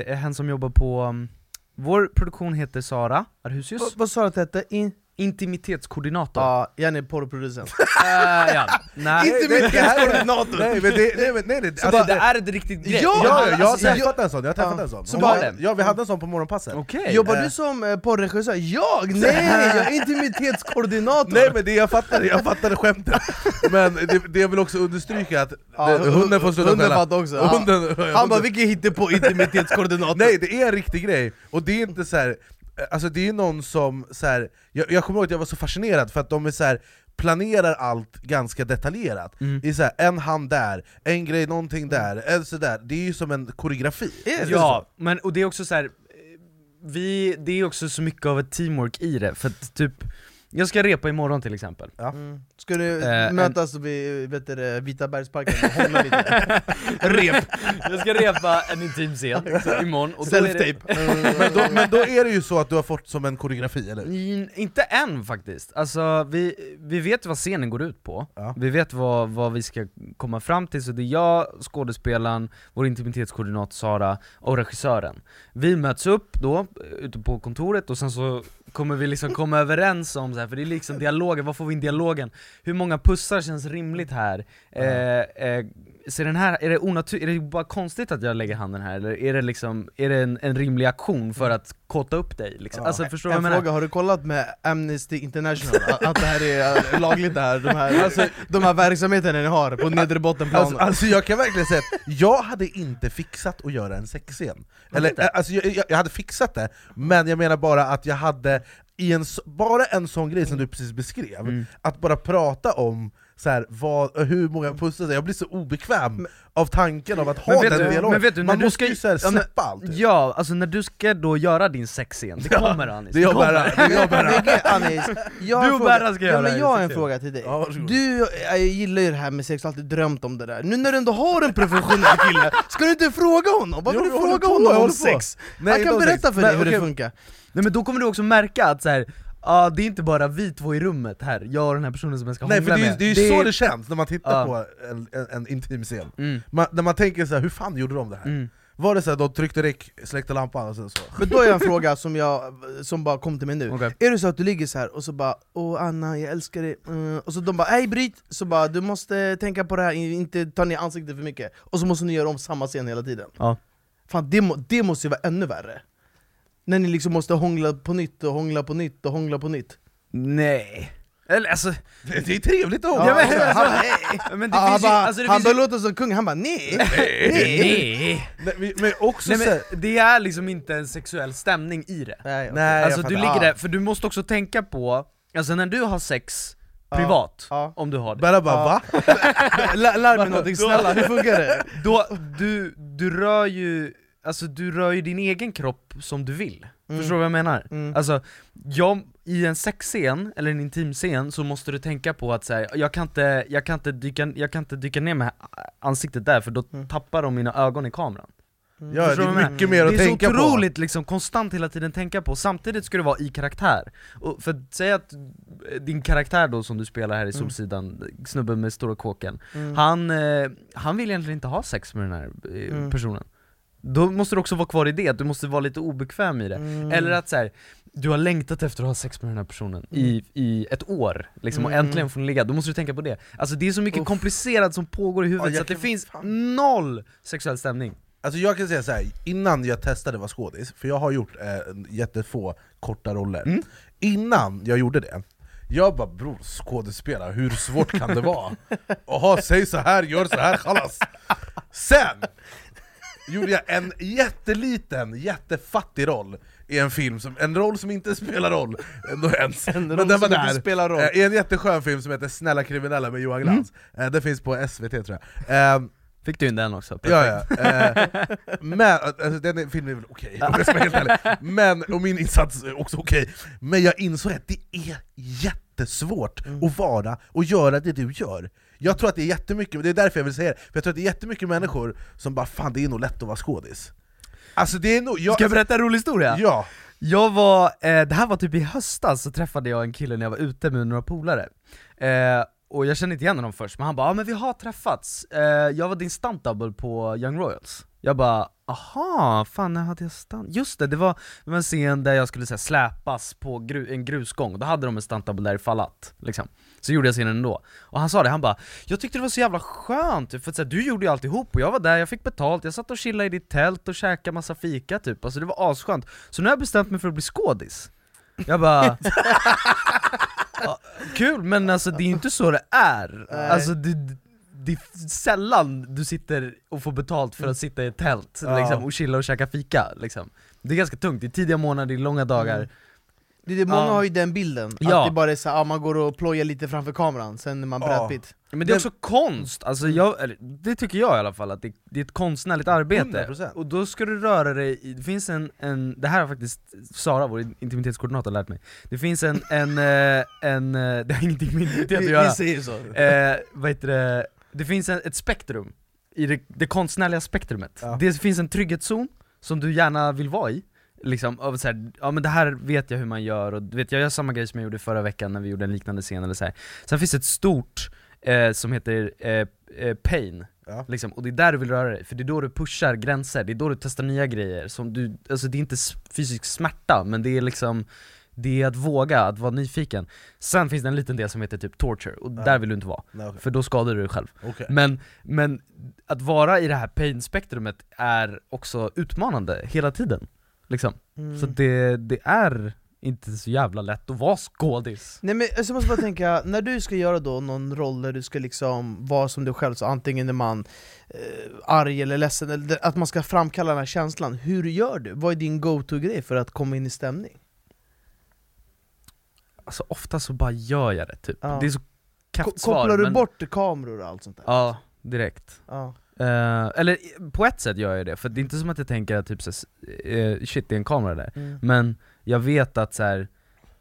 Speaker 1: eh, hen som jobbar på, um, vår produktion heter Sara Arhusius.
Speaker 3: Vad- Vad sa du att det hette? In...
Speaker 1: Intimitetskoordinator
Speaker 3: Ja, Janne är porrproducent
Speaker 1: Eh, ja. Nej,
Speaker 3: Intimitetskoordinator!
Speaker 2: Nej men det, nej, men, nej, nej,
Speaker 1: Så
Speaker 2: alltså,
Speaker 1: det, det är ett riktigt grej?
Speaker 3: Ja!
Speaker 2: Ja, ja, jag har
Speaker 3: alltså,
Speaker 2: träffat en sån, jag har träffat
Speaker 3: Ja.
Speaker 2: en sån
Speaker 3: Så bara-
Speaker 2: var- Ja vi hade en sån på morgonpasset
Speaker 1: Okej
Speaker 3: Jobbar
Speaker 2: Eh.
Speaker 3: du som eh, porrregissör? Jag? Nej! Jag är intimitetskoordinator!
Speaker 2: Nej men det, jag fattade, jag fattade skämtet Men det, det jag vill också understryka att
Speaker 3: Ja,
Speaker 2: det, hunden får sluta
Speaker 3: hunden
Speaker 2: skälla
Speaker 3: fattar också, ja.
Speaker 2: Hunden,
Speaker 3: Han
Speaker 2: hunden-
Speaker 3: bara 'vilken hittepå intimitetskoordinator'
Speaker 2: Nej det är en riktig grej, och det är inte så här. Alltså det är någon som, så här, jag, jag kommer ihåg att jag var så fascinerad för att de är så här, planerar allt ganska detaljerat.
Speaker 1: Mm.
Speaker 2: Är så här, en hand där, en grej någonting där, en sådär, det är ju som en koreografi.
Speaker 1: Ja, men och det är också så här. eh, vi, det är också så mycket av ett teamwork i det, för att typ jag ska repa imorgon till exempel
Speaker 3: Mm. Ska du
Speaker 1: Eh,
Speaker 3: mötas vid vet du, Vita bergsparken och hångla lite? Rep!
Speaker 1: Jag ska repa en intim scen imorgon, det,
Speaker 3: Self-tape!
Speaker 2: men, då, men då är det ju så att du har fått som en koreografi, eller?
Speaker 1: Mm, Inte än faktiskt, alltså vi, vi vet vad scenen går ut på,
Speaker 2: Ja.
Speaker 1: vi vet vad, vad vi ska komma fram till, så det är jag, skådespelaren, vår intimitetskoordinator Sara och regissören Vi möts upp då, eh, ute på kontoret, och sen så kommer vi liksom komma överens om så här, för det är liksom dialogen, vad får vi in dialogen? Hur många pussar känns rimligt här? Eh, eh, så den här, är det, onatur- är det bara konstigt att jag lägger handen här, eller är det liksom, är det en, en rimlig aktion för att kåta upp dig? Liksom?
Speaker 2: Ja.
Speaker 1: Alltså förstår
Speaker 3: En
Speaker 1: menar?
Speaker 3: fråga, har du kollat med Amnesty International att, det här är eh, lagligt det här, de här, alltså, de här verksamheterna ni har på nedre bottenplanen?
Speaker 2: Alltså, alltså jag kan verkligen säga att jag hade inte fixat att göra en sexscen Eller, eh, alltså jag, jag, jag hade fixat det, men jag menar bara att jag hade, i en, bara en sån grej som du precis beskrev,
Speaker 1: Mm.
Speaker 2: att bara prata om så här, vad, hur många pussar, jag blir så obekväm av tanken av att ha den
Speaker 1: du-
Speaker 2: dialogen
Speaker 1: men vet du,
Speaker 2: Man
Speaker 1: du
Speaker 2: måste
Speaker 1: ska-
Speaker 2: ju så här,
Speaker 1: ja, men-
Speaker 2: släppa allt
Speaker 1: Ja, alltså när du ska då göra din sexscen, det
Speaker 2: Ja,
Speaker 1: kommer Anis,
Speaker 2: det är jag bara, det jag
Speaker 3: Anis, jag
Speaker 1: Du och. Berra ska
Speaker 3: ja,
Speaker 1: göra
Speaker 3: men
Speaker 1: det,
Speaker 3: Jag har en
Speaker 1: jag.
Speaker 3: fråga till dig.
Speaker 2: Ja.
Speaker 3: Du jag gillar ju det här med sex, har alltid drömt om det där. Nu när du ändå har en professionell kille, ska du inte fråga honom? Varför
Speaker 2: Jo,
Speaker 3: du
Speaker 2: jag
Speaker 3: fråga
Speaker 2: jag
Speaker 3: honom om sex?
Speaker 2: Nej,
Speaker 3: Han kan berätta för dig hur det funkar.
Speaker 1: Nej men då kommer du också märka att så här, ja det är inte bara vi två i rummet här, jag och den här personen som jag ska
Speaker 2: Nej
Speaker 1: hångla
Speaker 2: för det är,
Speaker 1: med
Speaker 2: det är ju så det känns när man tittar
Speaker 1: Ja.
Speaker 2: på en, en, en intim scen
Speaker 1: Mm,
Speaker 2: man, När man tänker så här, hur fan gjorde de det här?
Speaker 1: mm.
Speaker 2: Var det så att de tryckte räck, släckte lampan och sen så?
Speaker 3: Men då är jag en fråga som, jag, som bara kom till mig nu.
Speaker 1: Okej.
Speaker 3: Är det så att du ligger så här och så bara 'Åh Anna, jag älskar dig' mm. Och så de bara 'Hej bryt' Så bara 'Du måste tänka på det här, inte ta ner ansiktet för mycket' Och så måste ni göra om samma scen hela tiden
Speaker 1: Ja.
Speaker 3: Fan det, må, det måste ju vara ännu värre När ni liksom måste hångla på nytt och hångla på nytt och hångla på nytt
Speaker 1: Nej Eller alltså,
Speaker 2: Det, det är trevligt att!
Speaker 3: Ja,
Speaker 1: men-
Speaker 3: han,
Speaker 1: men det
Speaker 3: han,
Speaker 1: finns ju, alltså det
Speaker 3: han
Speaker 1: finns ju,
Speaker 3: låta som kung, han bara nej!
Speaker 1: nej.
Speaker 2: Men också
Speaker 1: Nej men det är liksom inte en sexuell stämning i det
Speaker 3: Nej, okej.
Speaker 2: Nej,
Speaker 1: Alltså du ligger där, för du måste också tänka på, alltså när du har sex privat,
Speaker 3: Ja.
Speaker 1: om du har det,
Speaker 2: Bara bara
Speaker 3: Ja.
Speaker 2: va?
Speaker 3: Lär, lär mig någonting snälla, hur funkar det?
Speaker 1: då, du, du rör ju, alltså du rör ju din egen kropp som du vill,
Speaker 3: Mm.
Speaker 1: förstår du vad jag menar?
Speaker 3: Mm.
Speaker 1: Alltså, jag, i en sexscen, eller en intimscen, så måste du tänka på att säga jag, kan inte, jag, kan inte dyka, jag kan inte dyka ner med ansiktet där för då
Speaker 3: Mm.
Speaker 1: tappar de mina ögon i kameran
Speaker 2: Ja,
Speaker 1: Förstår
Speaker 2: det är mycket mer att
Speaker 1: Det är så
Speaker 2: tänka på
Speaker 1: otroligt liksom, konstant hela tiden tänka på, samtidigt ska du vara i karaktär. Och för att säga att din karaktär då som du spelar här i Solsidan, snubben med stora kåken,
Speaker 3: Mm.
Speaker 1: han, eh, han vill egentligen inte ha sex med den här eh,
Speaker 3: Mm.
Speaker 1: personen. Då måste du också vara kvar i det, du måste vara lite obekväm i det.
Speaker 3: Mm.
Speaker 1: Eller att så här, du har längtat efter att ha sex med den här personen i, i ett år, liksom, och
Speaker 3: Mm.
Speaker 1: äntligen får ni ligga, då måste du tänka på det. Alltså det är så mycket
Speaker 3: Uff.
Speaker 1: komplicerat som pågår i huvudet
Speaker 2: Ja,
Speaker 1: så att det finns
Speaker 2: fan.
Speaker 1: noll sexuell stämning.
Speaker 2: Alltså jag kan säga så här, innan jag testade vara skådis, för jag har gjort eh, jättefå korta roller,
Speaker 1: Mm.
Speaker 2: innan jag gjorde det, jag bara bror, skådespelare, hur svårt kan det vara? Jaha, säg så här, gör så här, chalas! Sen gjorde jag en jätteliten, jättefattig roll i en film, som, en roll som inte spelar roll ändå ens.
Speaker 3: En
Speaker 2: Men
Speaker 3: roll
Speaker 2: den var
Speaker 3: som inte
Speaker 2: där.
Speaker 3: spelar roll.
Speaker 2: Eh, I en jätteskön film som heter Snälla kriminella med Johan Glans,
Speaker 1: Mm.
Speaker 2: eh, den finns på SVT tror jag. Ehm,
Speaker 1: Fick du in den också?
Speaker 2: Ja, ja. Eh, men, alltså, den är- filmen är väl okej, om jag ska vara helt ärlig. Men, och min insats är också okej. Men jag insåg att det är jättesvårt att vara och göra det du gör. Jag tror att det är jättemycket, det är därför jag vill säga det, för jag tror att det är jättemycket människor som bara 'fan det är nog lätt att vara skådis' Alltså det är nog... Jag,
Speaker 1: Ska jag berätta en rolig historia?
Speaker 2: Ja!
Speaker 1: Jag var, eh, det här var typ i höstas, så träffade jag en kille när jag var ute med några polare eh, Och jag kände inte igen honom först, men han bara ah, men vi har träffats, eh, jag var din stunt-double på Young Royals Jag bara aha, fan när hade jag stunt? Just det, det var, det var en scen där jag skulle så här, släpas på gru, en grusgång, och då hade de en stunt-double där i fallat liksom Så gjorde jag scenen ändå, och han sa det, han bara 'Jag tyckte det var så jävla skönt, för att, så här, du gjorde ju alltihop och jag var där, jag fick betalt, jag satt och chillade i ditt tält och käkade massa fika typ, alltså det var asskönt Så nu har jag bestämt mig för att bli skådis Jag bara ja, Kul, men alltså det är inte så det är,
Speaker 3: Nej.
Speaker 1: alltså det, det är sällan du sitter och får betalt för att sitta i ett tält
Speaker 2: Ja.
Speaker 1: liksom, och chilla och käka fika liksom. Det är ganska tungt, det är tidiga månader, det är långa dagar
Speaker 3: Mm. Det är många har ju den bilden,
Speaker 1: Ja.
Speaker 3: att det bara är så ah, man går och plojar lite framför kameran, sen är man
Speaker 2: Ja.
Speaker 3: Brad Pitt
Speaker 1: Men det är också konst, alltså jag, eller, det tycker jag i alla fall, att det, det är ett konstnärligt arbete
Speaker 2: 100%.
Speaker 1: Och då ska du röra dig i, det finns en, en det här har faktiskt Sara, vår intimitetskoordinator, lärt mig Det finns en, en, eh, en, eh, det har ingenting med intimitet att göra
Speaker 3: vi säger så
Speaker 1: eh, vad heter det, det finns en, ett spektrum, i det, det konstnärliga spektrumet.
Speaker 2: Ja.
Speaker 1: Det finns en trygghetszon som du gärna vill vara i, liksom, av så här, ja men det här vet jag hur man gör, och vet, jag gör samma grej som jag gjorde förra veckan när vi gjorde en liknande scen eller så här. Sen finns det ett stort, eh, som heter eh, eh, pain,
Speaker 2: Ja.
Speaker 1: liksom, och det är där du vill röra dig, för det är då du pushar gränser, det är då du testar nya grejer, som du, alltså det är inte fysisk smärta, men det är liksom det är att våga, att vara nyfiken. Sen finns det en liten del som heter typ torture, och där vill du inte vara.
Speaker 2: Nej, okej.
Speaker 1: För då skadar du dig själv.
Speaker 2: Okej.
Speaker 1: Men, men att vara i det här pain-spektrumet är också utmanande hela tiden. Liksom.
Speaker 3: Mm.
Speaker 1: Så det, det är inte så jävla lätt att vara skådis.
Speaker 3: Nej men alltså, jag måste bara tänka, när du ska göra då någon roll där du ska liksom vara som du själv, så antingen är man eh, arg eller ledsen, eller att man ska framkalla den här känslan, hur gör du? Vad är din go-to-grej för att komma in i stämning?
Speaker 1: Alltså ofta så bara gör jag det typ.
Speaker 3: Ja.
Speaker 1: Det är så
Speaker 3: Ko-
Speaker 1: kefft svar,
Speaker 3: Kopplar du
Speaker 1: men-
Speaker 3: bort kameror och allt sånt där?
Speaker 1: Ja, direkt.
Speaker 3: Ja.
Speaker 1: Eh, eller på ett sätt gör jag det, för det är inte som att jag tänker att typ så, uh, shit det är en kamera där.
Speaker 3: Mm.
Speaker 1: Men jag vet att så här,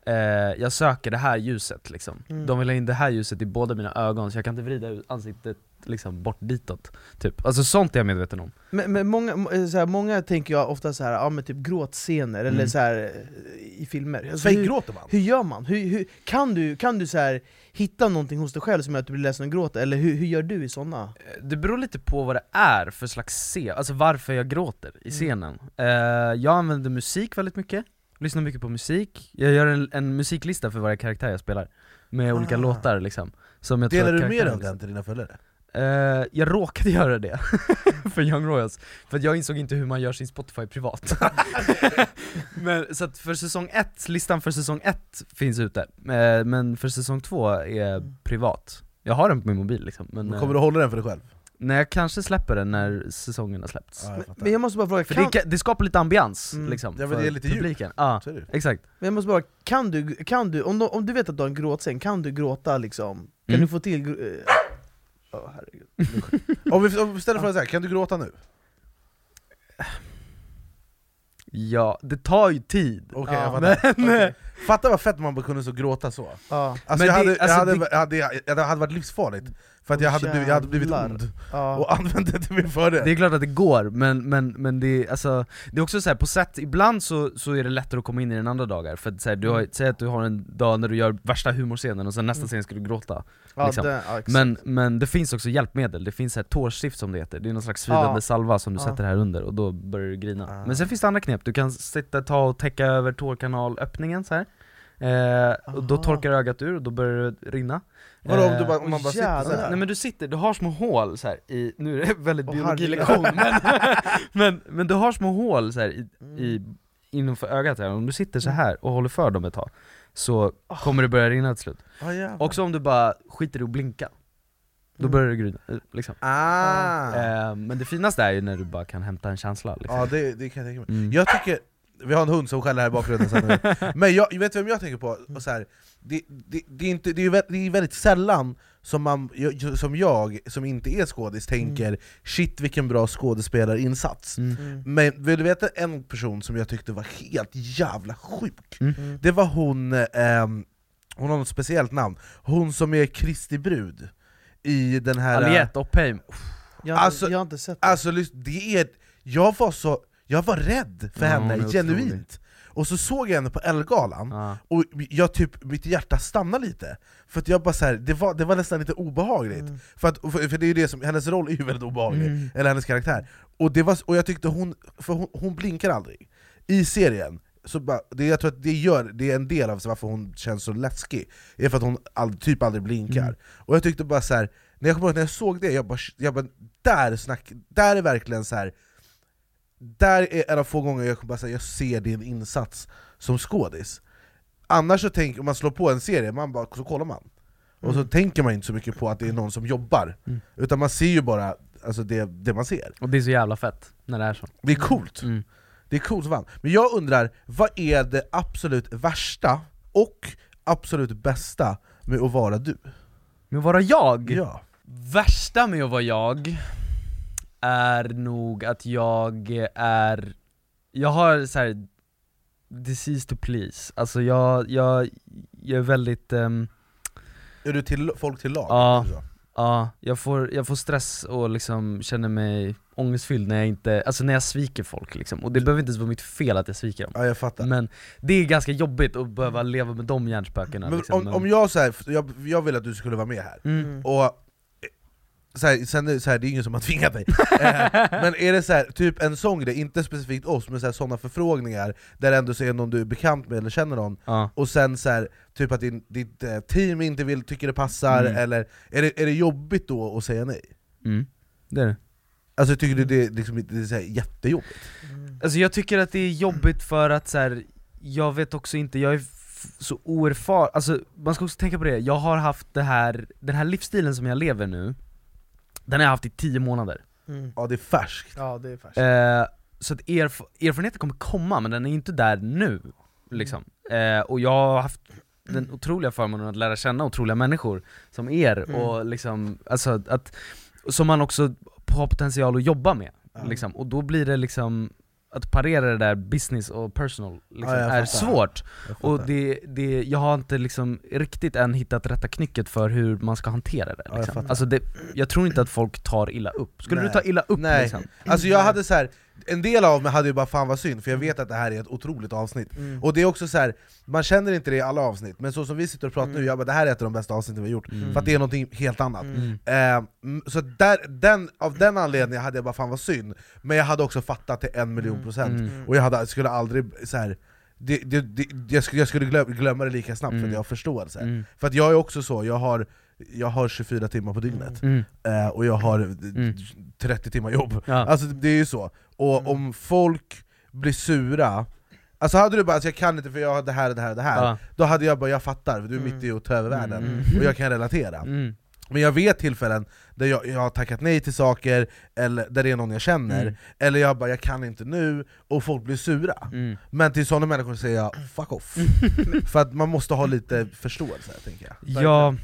Speaker 1: eh, jag söker det här ljuset liksom.
Speaker 3: Mm.
Speaker 1: De vill ha in det här ljuset i båda mina ögon, så jag kan inte vrida ansiktet liksom bort ditåt. Typ. Alltså sånt är jag medveten om.
Speaker 3: Men, men många, må- eh, så här, många tänker jag ofta så här, ja, men typ gråtscener eller
Speaker 1: Mm.
Speaker 3: så här, eh, i filmer. Alltså, hur,
Speaker 2: Fejkgråter man?
Speaker 3: hur gör man? Hur, hur, kan du, kan du så här, hitta någonting hos dig själv som gör att du blir ledsen och gråter? Eller hur, hur gör du i såna?
Speaker 1: Eh, Det beror lite på vad det är för slags scen, alltså varför jag gråter i scenen. Eh, jag använder musik väldigt mycket, lyssnar mycket på musik, jag gör en, en musiklista för varje karaktär jag spelar, med olika
Speaker 3: Ah.
Speaker 1: låtar liksom. Som jag
Speaker 2: Delar du med dig av den till dina följare?
Speaker 1: Eh, jag råkade göra det för Young Royals, för att jag insåg inte hur man gör sin Spotify privat men, Så att för säsong 1, listan för säsong 1 finns ute, eh, men för säsong 2 är privat Jag har den på min mobil liksom, men
Speaker 2: Men
Speaker 1: eh,
Speaker 2: Kommer du hålla den för dig själv?
Speaker 1: nej, jag kanske släpper den när säsongen har släppts
Speaker 2: Ja, jag
Speaker 3: Men, jag måste bara fråga,
Speaker 1: För
Speaker 3: kan,
Speaker 1: det, det skapar lite ambians
Speaker 3: Mm.
Speaker 1: liksom,
Speaker 2: Ja, men det är lite
Speaker 1: publiken Ja,
Speaker 2: det.
Speaker 1: exakt
Speaker 3: men jag måste bara, kan du, kan du om, du om du vet att du har en gråtscen, kan du gråta liksom? Kan
Speaker 1: Mm.
Speaker 3: du få till... gr- eh, Åh herregud.
Speaker 2: Om vi, om vi ställer frågan så här, kan du gråta nu?
Speaker 1: Ja, det tar ju tid.
Speaker 2: Okej,
Speaker 3: Ja,
Speaker 2: jag fattar.
Speaker 1: men-
Speaker 2: Okej. Fatta vad fett man bara kunde så gråta så.
Speaker 3: Ja,
Speaker 2: Alltså,
Speaker 1: Men
Speaker 2: jag,
Speaker 1: det-
Speaker 2: hade,
Speaker 1: alltså,
Speaker 2: jag, hade,
Speaker 1: det-
Speaker 2: jag, hade, jag, det hade varit livsfarligt, för att jag hade, blivit, jag hade blivit ond.
Speaker 3: Ja.
Speaker 2: och använt det till min fördel
Speaker 1: Det är klart att det går, men, men, men det, är, alltså, det är också så här, på sätt, ibland så, så är det lättare att komma in i den andra dagar, för att, så här, du har, säg att du har en dag när du gör värsta humorscenen och sen nästa
Speaker 3: Mm.
Speaker 1: scen ska du gråta
Speaker 3: ja,
Speaker 1: liksom.
Speaker 3: det, ja,
Speaker 1: men, men det finns också hjälpmedel, det finns här tårstift som det heter, det är någon slags svidande salva som du sätter här under och då börjar du grina.
Speaker 2: Ah.
Speaker 1: Men sen finns det andra knep, du kan sitta, ta och täcka över tårkanalöppningen så här. Eh, och då torkar ögat ur och då börjar det rinna
Speaker 2: Vadå om,
Speaker 1: Eh,
Speaker 2: du bara, om man bara sitter såhär?
Speaker 1: Nej men du sitter, du har små hål så här i, nu är det väldigt
Speaker 3: Åh,
Speaker 1: biologilektion men, men, men du har små hål så här i, i, innanför ögat här, om du sitter så här och håller för dem ett tag Så kommer det börja rinna till slut
Speaker 2: jävlar.
Speaker 1: Också om du bara skiter i att blinka Då
Speaker 3: Mm.
Speaker 1: börjar det grina, eh, liksom
Speaker 2: ah.
Speaker 1: eh, Men det finaste är ju när du bara kan hämta en känsla liksom.
Speaker 2: Ja det, det kan jag tänka mig
Speaker 1: Mm.
Speaker 2: Jag tycker, vi har en hund som skäller här i bakgrunden sen. Men jag, vet vem jag tänker på? Och så här, det, det, det, är inte, det, är vä- det är väldigt sällan som, man, jag- som jag, som inte är skådis, tänker shit vilken bra skådespelarinsats
Speaker 1: Mm.
Speaker 3: Mm.
Speaker 2: Men vill du veta en person som jag tyckte var helt jävla sjuk?
Speaker 3: Mm.
Speaker 2: Det var hon, ehm, hon har något speciellt namn, hon som är Kristi brud i den här...
Speaker 1: Aliette Oppheim,
Speaker 3: Jag, har
Speaker 2: Alltså-
Speaker 3: jag har inte sett det.
Speaker 2: Alltså det är, jag var så, jag var rädd för
Speaker 1: Ja,
Speaker 2: henne, genuint Och så såg jag henne på Ellegalan,
Speaker 1: ja.
Speaker 2: och jag typ, mitt hjärta stannade lite För att jag bara så här, det, var, det var nästan lite obehagligt
Speaker 3: Mm.
Speaker 2: för, att, för, för det är ju det som, hennes roll är ju väldigt obehaglig,
Speaker 3: Mm.
Speaker 2: eller hennes karaktär Och, det var, och jag tyckte hon, för hon, hon blinkar aldrig I serien, så bara, det, jag tror att det gör, det är en del av varför hon känns så läskig är för att hon all, typ aldrig blinkar
Speaker 1: Mm.
Speaker 2: Och jag tyckte bara så här, när jag, ihåg, när jag såg det, jag bara, jag bara där, snack, där är verkligen så här. Där är en av få gånger jag, bara, här, jag ser din insats som skådis Annars så tänker om man slår på en serie, man bara, så kollar man Och så
Speaker 3: Mm.
Speaker 2: tänker man inte så mycket på att det är någon som jobbar
Speaker 1: Mm.
Speaker 2: Utan man ser ju bara alltså det, det man ser
Speaker 1: Och det är så jävla fett när det är så
Speaker 2: Det är coolt,
Speaker 1: mm.
Speaker 2: det är coolt fan Men jag undrar, vad är det absolut värsta och absolut bästa med att vara du?
Speaker 1: Men vara jag?
Speaker 2: Ja,
Speaker 1: Värsta med att vara jag är nog att jag är, jag har så här disease to please, alltså jag, jag, jag är väldigt, ehm,
Speaker 2: är du till folk till lag?
Speaker 1: Ja. ja, jag får, jag får stress och liksom känner mig ångestfylld när jag inte, alltså när jag sviker folk liksom, och det behöver inte ens vara mitt fel att jag sviker dem
Speaker 2: ja jag fattar
Speaker 1: Men det är ganska jobbigt att behöva leva med de hjärnspökena
Speaker 2: Men
Speaker 1: liksom,
Speaker 2: om, om jag, så här, jag, jag vill att du skulle vara med här,
Speaker 1: mm.
Speaker 3: Mm.
Speaker 2: och så här, sen är det, så här, det är ingen som har tvingat dig, Eh, men är det så här, typ en sån grej, inte specifikt oss, men så här, förfrågningar där det ändå så är någon du är bekant med eller känner någon,
Speaker 1: Ja.
Speaker 2: och sen så här, typ att din, ditt eh, team inte vill, tycker det passar,
Speaker 1: Mm.
Speaker 2: eller är det, är det jobbigt då att säga nej?
Speaker 1: Mm. Det är det
Speaker 2: Alltså tycker du det, är liksom, det är så här, jättejobbigt?
Speaker 3: Mm.
Speaker 1: Alltså jag tycker att det är jobbigt för att så här, jag vet också inte, jag är så oerfaren, alltså man ska också tänka på det, jag har haft det här, den här livsstilen som jag lever nu, den har jag haft i tio månader.
Speaker 3: Mm.
Speaker 2: Ja det är färskt
Speaker 3: Ja det är färskt.
Speaker 1: Eh, så att erf erfarenheten kommer komma, men den är inte där nu. Liksom. Eh, och jag har haft den otroliga förmånen att lära känna otroliga människor som er,
Speaker 3: Mm.
Speaker 1: och liksom, alltså att, som man också har potential att jobba med.
Speaker 2: Ja.
Speaker 1: Liksom. Och då blir det liksom, att parera det där business och personal liksom,
Speaker 2: Ja,
Speaker 1: är svårt. Och det, det, jag har inte liksom riktigt än hittat rätta knycket för hur man ska hantera det.
Speaker 2: Ja, jag
Speaker 1: Liksom. alltså det jag tror inte att folk tar illa upp. Skulle
Speaker 2: Nej.
Speaker 1: du ta illa upp
Speaker 2: Nej.
Speaker 1: liksom?
Speaker 2: Alltså jag hade så här, en del av mig hade ju bara fan vad synd, för jag vet att det här är ett otroligt avsnitt
Speaker 3: Mm.
Speaker 2: Och det är också så här, man känner inte det i alla avsnitt, men så som vi sitter och pratar
Speaker 3: Mm.
Speaker 2: nu, jag bara, det här är ett av de bästa avsnitten vi har gjort,
Speaker 1: Mm.
Speaker 2: för att det är någonting helt annat
Speaker 3: Mm.
Speaker 2: Eh, så där, den, av den anledningen hade jag bara fan vad synd, men jag hade också fattat till en miljon
Speaker 3: Mm.
Speaker 2: procent,
Speaker 1: Mm.
Speaker 2: och jag hade, skulle aldrig så här, det, det, det, jag skulle, jag skulle glöm, glömma det lika snabbt för att jag har förståelse. För att jag är också så, jag har jag har 24 timmar på dygnet,
Speaker 1: Mm.
Speaker 2: eh, och jag har
Speaker 1: Mm.
Speaker 2: 30 timmar jobb.
Speaker 1: Ja.
Speaker 2: Alltså det är ju så, och
Speaker 3: Mm.
Speaker 2: om folk blir sura, alltså hade du bara alltså, jag kan inte för jag har det här och det här och det här,
Speaker 1: Ja.
Speaker 2: då hade jag bara 'jag fattar, du är
Speaker 3: Mm.
Speaker 2: mitt i att ta över världen'
Speaker 1: Mm.
Speaker 2: och jag kan relatera.
Speaker 1: Mm.
Speaker 2: Men jag vet tillfällen där jag, jag har tackat nej till saker, eller där det är någon jag känner,
Speaker 1: Mm.
Speaker 2: eller jag bara 'jag kan inte nu' och folk blir sura.
Speaker 1: Mm.
Speaker 2: Men till sådana människor säger jag 'fuck off' För att man måste ha lite förståelse, tänker jag.
Speaker 1: Ja,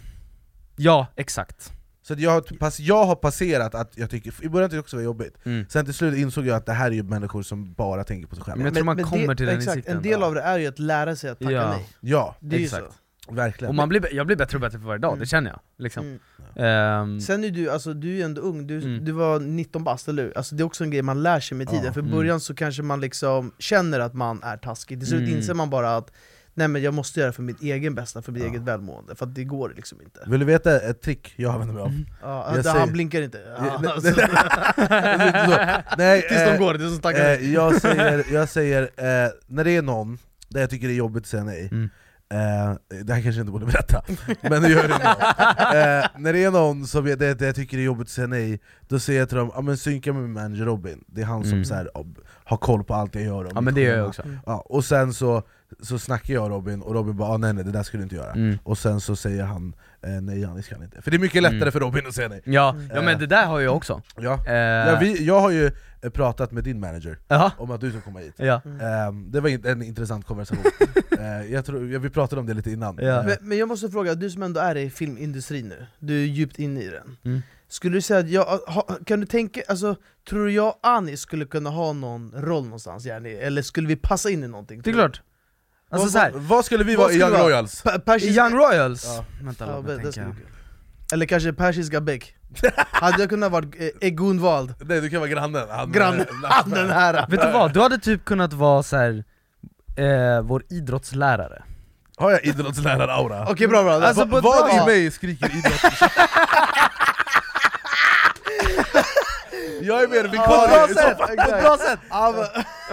Speaker 1: ja exakt.
Speaker 2: Så att jag, har- pass, jag har passerat att jag tycker, i början tyckte jag också det var jobbigt,
Speaker 1: Mm.
Speaker 2: sen till slut insåg jag att det här är ju människor som bara tänker på sig
Speaker 1: Men
Speaker 2: själva.
Speaker 1: jag tror man kommer
Speaker 3: det,
Speaker 1: till den
Speaker 3: exakt,
Speaker 1: insikten.
Speaker 3: En del av det är ju att lära sig att tacka
Speaker 1: Ja.
Speaker 3: nej.
Speaker 2: Ja,
Speaker 3: Det är ju
Speaker 1: Exakt.
Speaker 3: så.
Speaker 2: verkligen.
Speaker 1: Och man blir, jag blir bättre och bättre för varje dag,
Speaker 3: Mm.
Speaker 1: det känner jag. Liksom.
Speaker 3: Mm.
Speaker 1: Ehm,
Speaker 3: Sen är du, alltså, du är ju ändå ung, du,
Speaker 1: Mm.
Speaker 3: du var 19 bast, eller hur? Alltså, det är också en grej man lär sig med tiden,
Speaker 2: Ja.
Speaker 3: för i
Speaker 1: Mm.
Speaker 3: början så kanske man liksom känner att man är taskig, till slut
Speaker 1: Mm.
Speaker 3: inser man bara att Nej men jag måste göra för mitt egen bästa, för mitt
Speaker 2: Ja.
Speaker 3: eget välmående, för att det går liksom inte
Speaker 2: Vill du veta ett trick jag använder mig av?
Speaker 3: ja,
Speaker 2: Jag
Speaker 3: det,
Speaker 2: säger-
Speaker 3: Han blinkar inte, ja,
Speaker 2: Nej,
Speaker 3: alltså,
Speaker 2: Nej,
Speaker 3: tills de
Speaker 2: eh,
Speaker 3: går, det är som tackar
Speaker 2: eh, jag säger, jag säger eh, när det är någon där jag tycker det är jobbigt att säga nej,
Speaker 1: Mm.
Speaker 2: eh, det här kanske jag inte borde berätta, men det gör det eh, När det är någon som jag, där, där jag tycker det är jobbigt att säga nej, då säger jag till dem ah, men synka med min manager Robin, det är han som
Speaker 1: Mm.
Speaker 2: så här, har koll på allt jag gör
Speaker 1: ja men det gör jag också.
Speaker 2: Ja, och sen så, så snackar jag och Robin, och Robin bara ah, nej nej det där skulle du inte göra
Speaker 1: Mm.
Speaker 2: Och sen så säger han eh, nej Janis kan inte, för det är mycket lättare
Speaker 1: Mm.
Speaker 2: för Robin att säga nej
Speaker 1: Ja,
Speaker 3: Mm.
Speaker 1: ja men det där har jag också.
Speaker 2: Ja.
Speaker 1: Eh,
Speaker 2: Ja, vi, jag har ju eh, pratat med din manager
Speaker 1: ja,
Speaker 2: om att du ska komma hit
Speaker 1: ja.
Speaker 2: Ehm, Det var en intressant konversation, Eh, jag tror, ja, vi pratade om det lite innan
Speaker 1: Ja.
Speaker 3: men, men jag måste fråga, du som ändå är i filmindustrin nu, du är djupt inne i den
Speaker 1: Mm.
Speaker 3: Skulle du säga att jag, ha, kan du tänka, alltså, tror du jag och Anis skulle kunna ha någon roll någonstans yani? Eller skulle vi passa in i någonting?
Speaker 1: Det är klart. Alltså
Speaker 2: vad, vad, vad skulle vi vara i Young? Royals?
Speaker 1: I Young Royals?
Speaker 2: Ja.
Speaker 1: Vänta
Speaker 3: Ja,
Speaker 1: låt mig tänka.
Speaker 3: Eller kanske persiska bäck? Hade jag kunnat vara eh, Egun Wald?
Speaker 2: Nej du kan vara grannen, han,
Speaker 3: Grannen, han den här!
Speaker 1: Vet du vad, du hade typ kunnat vara så här. Eh, vår idrottslärare.
Speaker 2: Har jag idrottslärare-aura?
Speaker 3: Okej bra bra,
Speaker 1: Alltså,
Speaker 2: vad i mig skriker idrott? Jag är mer
Speaker 1: På ett bra
Speaker 2: vikarie i så
Speaker 1: sätt! På ett bra sätt!
Speaker 3: Ja,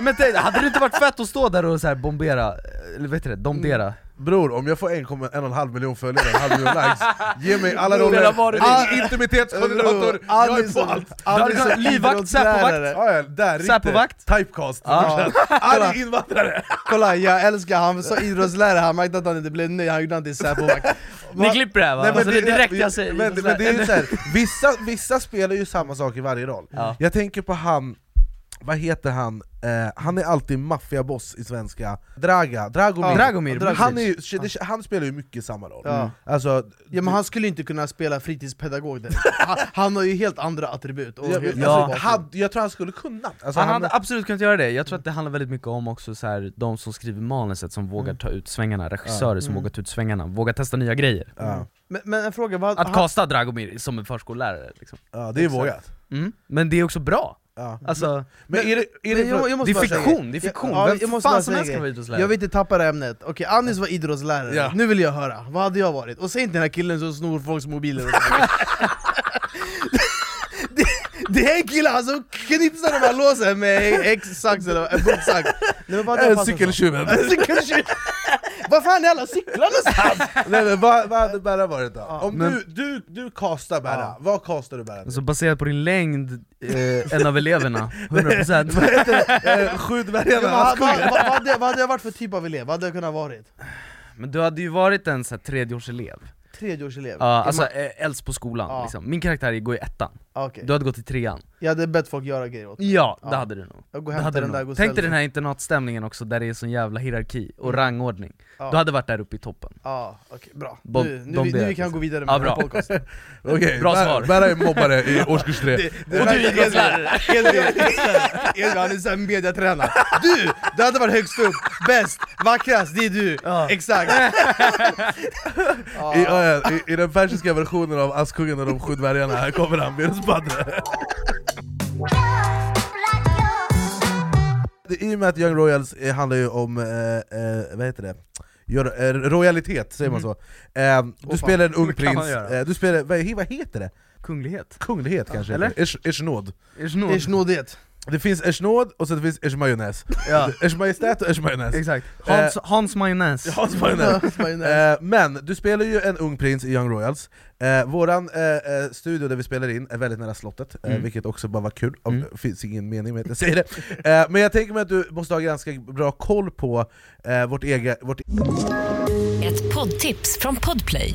Speaker 3: men-
Speaker 1: tänk, hade det inte varit fett att stå där och så här bombera, eller vet du det, domdera?
Speaker 2: Bror, om jag får 1,5 miljon följare, en halv miljon likes, ge mig alla roller, Ah, intimitetskoordinator, jag är på allt!
Speaker 3: Som
Speaker 1: livvakt, säpovakt.
Speaker 2: Ja, där,
Speaker 1: Säpovakt.
Speaker 2: Typecast,
Speaker 1: Ja.
Speaker 2: arg invandrare!
Speaker 3: Kolla, jag älskar han sa idrottslärare, han märkte att han inte blev nöjd, han gjorde han till Säpovakt
Speaker 1: Ni klipper det här va?
Speaker 2: Nej, men
Speaker 1: alltså, det är direkt jag säger
Speaker 2: men, men det är ju så här, vissa, vissa spelar ju samma sak i varje roll
Speaker 1: Ja.
Speaker 2: Jag tänker på han, vad heter han? Eh, han är alltid maffiaboss i svenska, Draga, Dragomir,
Speaker 3: Ja,
Speaker 1: Dragomir,
Speaker 2: han, är ju, det- han spelar ju mycket samma roll
Speaker 3: Ja.
Speaker 2: Alltså,
Speaker 3: Ja men han skulle inte kunna spela fritidspedagog där. han, han har ju helt andra attribut och
Speaker 2: jag,
Speaker 3: helt
Speaker 2: alltså,
Speaker 3: annan bakgrund.
Speaker 2: han, jag tror han skulle kunna alltså,
Speaker 1: Han hade absolut kunnat göra det, jag tror att det handlar väldigt mycket om också så här, de som skriver manuset som vågar ta ut svängarna, regissörer som
Speaker 3: Mm.
Speaker 1: vågar ta ut svängarna, vågar testa nya grejer
Speaker 2: ja,
Speaker 3: men, men en fråga, vad,
Speaker 1: Att
Speaker 3: han,
Speaker 1: kasta Dragomir som en förskollärare liksom.
Speaker 2: ja, det är vågat
Speaker 1: mm. Men det är också bra,
Speaker 2: ja.
Speaker 1: alltså,
Speaker 2: Men är det, är
Speaker 3: men
Speaker 2: det,
Speaker 3: jag, jag
Speaker 1: det är fiktion, det är fiktion,
Speaker 3: Ja,
Speaker 1: vem
Speaker 3: jag måste
Speaker 1: fan som helst kan vara idrottslärare
Speaker 3: Jag vill inte tappa det här ämnet, okej Anis var idrottslärare,
Speaker 2: Ja.
Speaker 3: nu vill jag höra, vad hade jag varit? Och säg inte den här killen som snor folks mobiler och det är en kille han som knipsar de här låsen med X-sax eller en passat som?
Speaker 2: cykeltjuven!
Speaker 3: Cykeltjuv! Vad fan är alla cyklar någonstans?
Speaker 2: Nej men vad, vad hade Berra varit då? Om
Speaker 1: Men-
Speaker 2: du, du, du castar Berra,
Speaker 3: Ja.
Speaker 2: vad castar du Berra?
Speaker 1: Alltså baserat på din längd, eh, en av eleverna, 100%
Speaker 2: Vad heter det? Eh, Sju
Speaker 3: Ja,
Speaker 2: dvärgarna,
Speaker 3: vad, vad, vad,
Speaker 2: Askungen?
Speaker 3: vad, hade, jag varit för typ av elev? Vad hade jag kunnat varit?
Speaker 1: Men du hade ju varit en så här, tredjeårselev,
Speaker 3: Tredjeårselev?
Speaker 1: ja, alltså eh, äldst på skolan
Speaker 3: Ja.
Speaker 1: liksom. Min karaktär går i ettan,
Speaker 3: Okej.
Speaker 1: du hade gått i trean
Speaker 3: Jag hade bett folk göra grejer åt mig
Speaker 1: Ja,
Speaker 3: Ja.
Speaker 1: det hade du nog
Speaker 3: Jag går
Speaker 1: hade
Speaker 3: den
Speaker 1: du
Speaker 3: där
Speaker 1: nog. Tänk dig den här internatstämningen också där det är sån jävla hierarki och
Speaker 3: Mm.
Speaker 1: rangordning
Speaker 3: Ja.
Speaker 1: Du hade varit där uppe i toppen
Speaker 3: Ja, okej, bra.
Speaker 1: Bom-
Speaker 3: nu, nu, vi, nu vi kan
Speaker 1: liksom.
Speaker 3: gå vidare med
Speaker 1: Ja, bra.
Speaker 3: podcasten.
Speaker 2: Okej,
Speaker 1: Bra svar.
Speaker 2: Berra är mobbare i årskurs tre
Speaker 3: Det- det
Speaker 1: Och du är idrottslärare.
Speaker 3: Edvin, Edvin, han är såhär mediatränare. Du! Du hade varit högst upp, bäst, vackrast, det är du!
Speaker 1: Ja.
Speaker 3: Exakt!
Speaker 2: I, ja, ja, i, I den persiska versionen av Askungen och de sju dvärgarna, här kommer han, Det- I och med att Young Royals eh, handlar ju om, eh, eh, vad heter det? Gör, eh, royalitet, säger man så? Eh, du
Speaker 3: fan,
Speaker 2: spelar en ung
Speaker 1: det kan man
Speaker 2: prins,
Speaker 1: göra.
Speaker 2: eh, du spelar, vad, vad heter det?
Speaker 1: Kunglighet
Speaker 2: Kunglighet kanske?
Speaker 1: eller?
Speaker 2: Ish- Ishnod
Speaker 1: Irsnod
Speaker 3: Irsnodighet.
Speaker 2: Det finns eschnåd och sen finns eschmajonnäs.
Speaker 1: Ja.
Speaker 2: Eschmajestät och eschmajonnäs.
Speaker 1: Exakt. Hans, Hans majonnäs.
Speaker 2: Hans majonnäs.
Speaker 3: Hans majonnäs.
Speaker 2: Eh, men du spelar ju en ung prins i Young Royals, eh, våran eh, eh, studio där vi spelar in är väldigt nära slottet, eh,
Speaker 1: Mm.
Speaker 2: vilket också bara var kul, Om-
Speaker 1: Mm.
Speaker 2: finns ingen mening med att jag säger det. Eh, men jag tänker mig att du måste ha ganska bra koll på eh, vårt eget, vårt
Speaker 4: Ett poddtips från Podplay.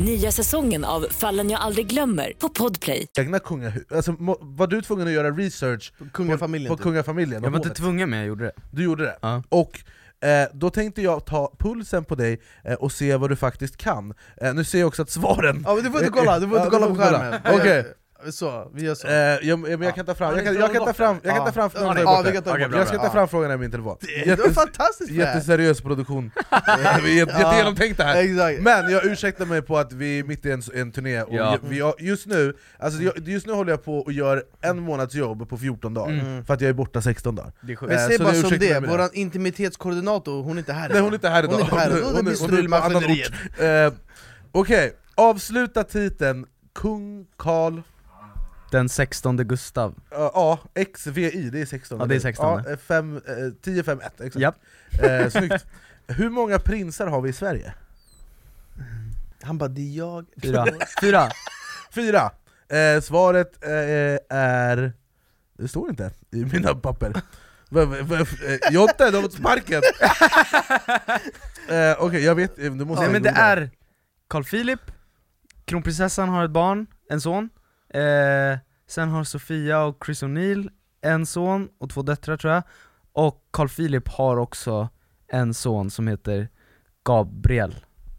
Speaker 4: Nya säsongen av Fallen jag aldrig glömmer på Podplay.
Speaker 2: egna kungahus, alltså, var du tvungen att göra research
Speaker 3: Kungafamiljen
Speaker 2: på
Speaker 3: typ.
Speaker 2: kungafamiljen?
Speaker 1: Jag var inte tvungen men jag gjorde det.
Speaker 2: Du gjorde det?
Speaker 1: Ja.
Speaker 2: Och eh, då tänkte jag ta pulsen på dig eh, och se vad du faktiskt kan. Eh, nu ser jag också att svaren...
Speaker 3: Ja men du får inte kolla, du får inte
Speaker 2: Ja,
Speaker 3: kolla
Speaker 2: du
Speaker 3: på skärmen
Speaker 2: Okej.
Speaker 3: Så, vi gör så.
Speaker 2: Eh, jag, men jag kan ta fram, jag kan, jag kan ta fram, jag kan ta fram, den
Speaker 3: ja, vi kan ta bort
Speaker 1: bra,
Speaker 2: jag ska ta fram frågan i min telefon.
Speaker 3: Det det var fantastiskt Jätte...
Speaker 2: Jätteseriös produktion, jättegenomtänkt det här.
Speaker 3: Exakt.
Speaker 2: Men jag ursäktar mig på att vi är mitt i en, en turné, och
Speaker 1: Ja.
Speaker 2: vi just, nu, alltså jag, just nu håller jag på och gör en månads jobb på 14 dagar,
Speaker 3: Mm.
Speaker 2: för att jag är borta 16 dagar.
Speaker 3: Men
Speaker 2: Eh,
Speaker 3: säg bara som det, våran intimitetskoordinator, hon är inte här
Speaker 2: Nej hon är inte här idag,
Speaker 3: Hon är idag,
Speaker 2: på
Speaker 3: med
Speaker 2: annan ort. Eh, Okej, avsluta titeln Kung Karl
Speaker 1: Den 16 Gustav.
Speaker 2: Ja, XVI, det är 16
Speaker 1: Ja, det är 16.
Speaker 2: Ja, 5, eh, 10, 5, 1, exakt.
Speaker 1: Japp.
Speaker 2: Eh, snyggt. Hur många prinsar har vi i Sverige?
Speaker 3: Han bara 'det är jag'
Speaker 1: Fyra. Fyra.
Speaker 2: Fyra! Eh, svaret eh, är... Det står inte i mina papper. Eh, Jonte, du har fått sparken! eh, Okej, jag vet, eh, du måste
Speaker 1: Nej men det är Carl Philip, kronprinsessan har ett barn, en son, eh, sen har Sofia och Chris O'Neill en son och två döttrar tror jag, och Carl Philip har också en son som heter Gabriel,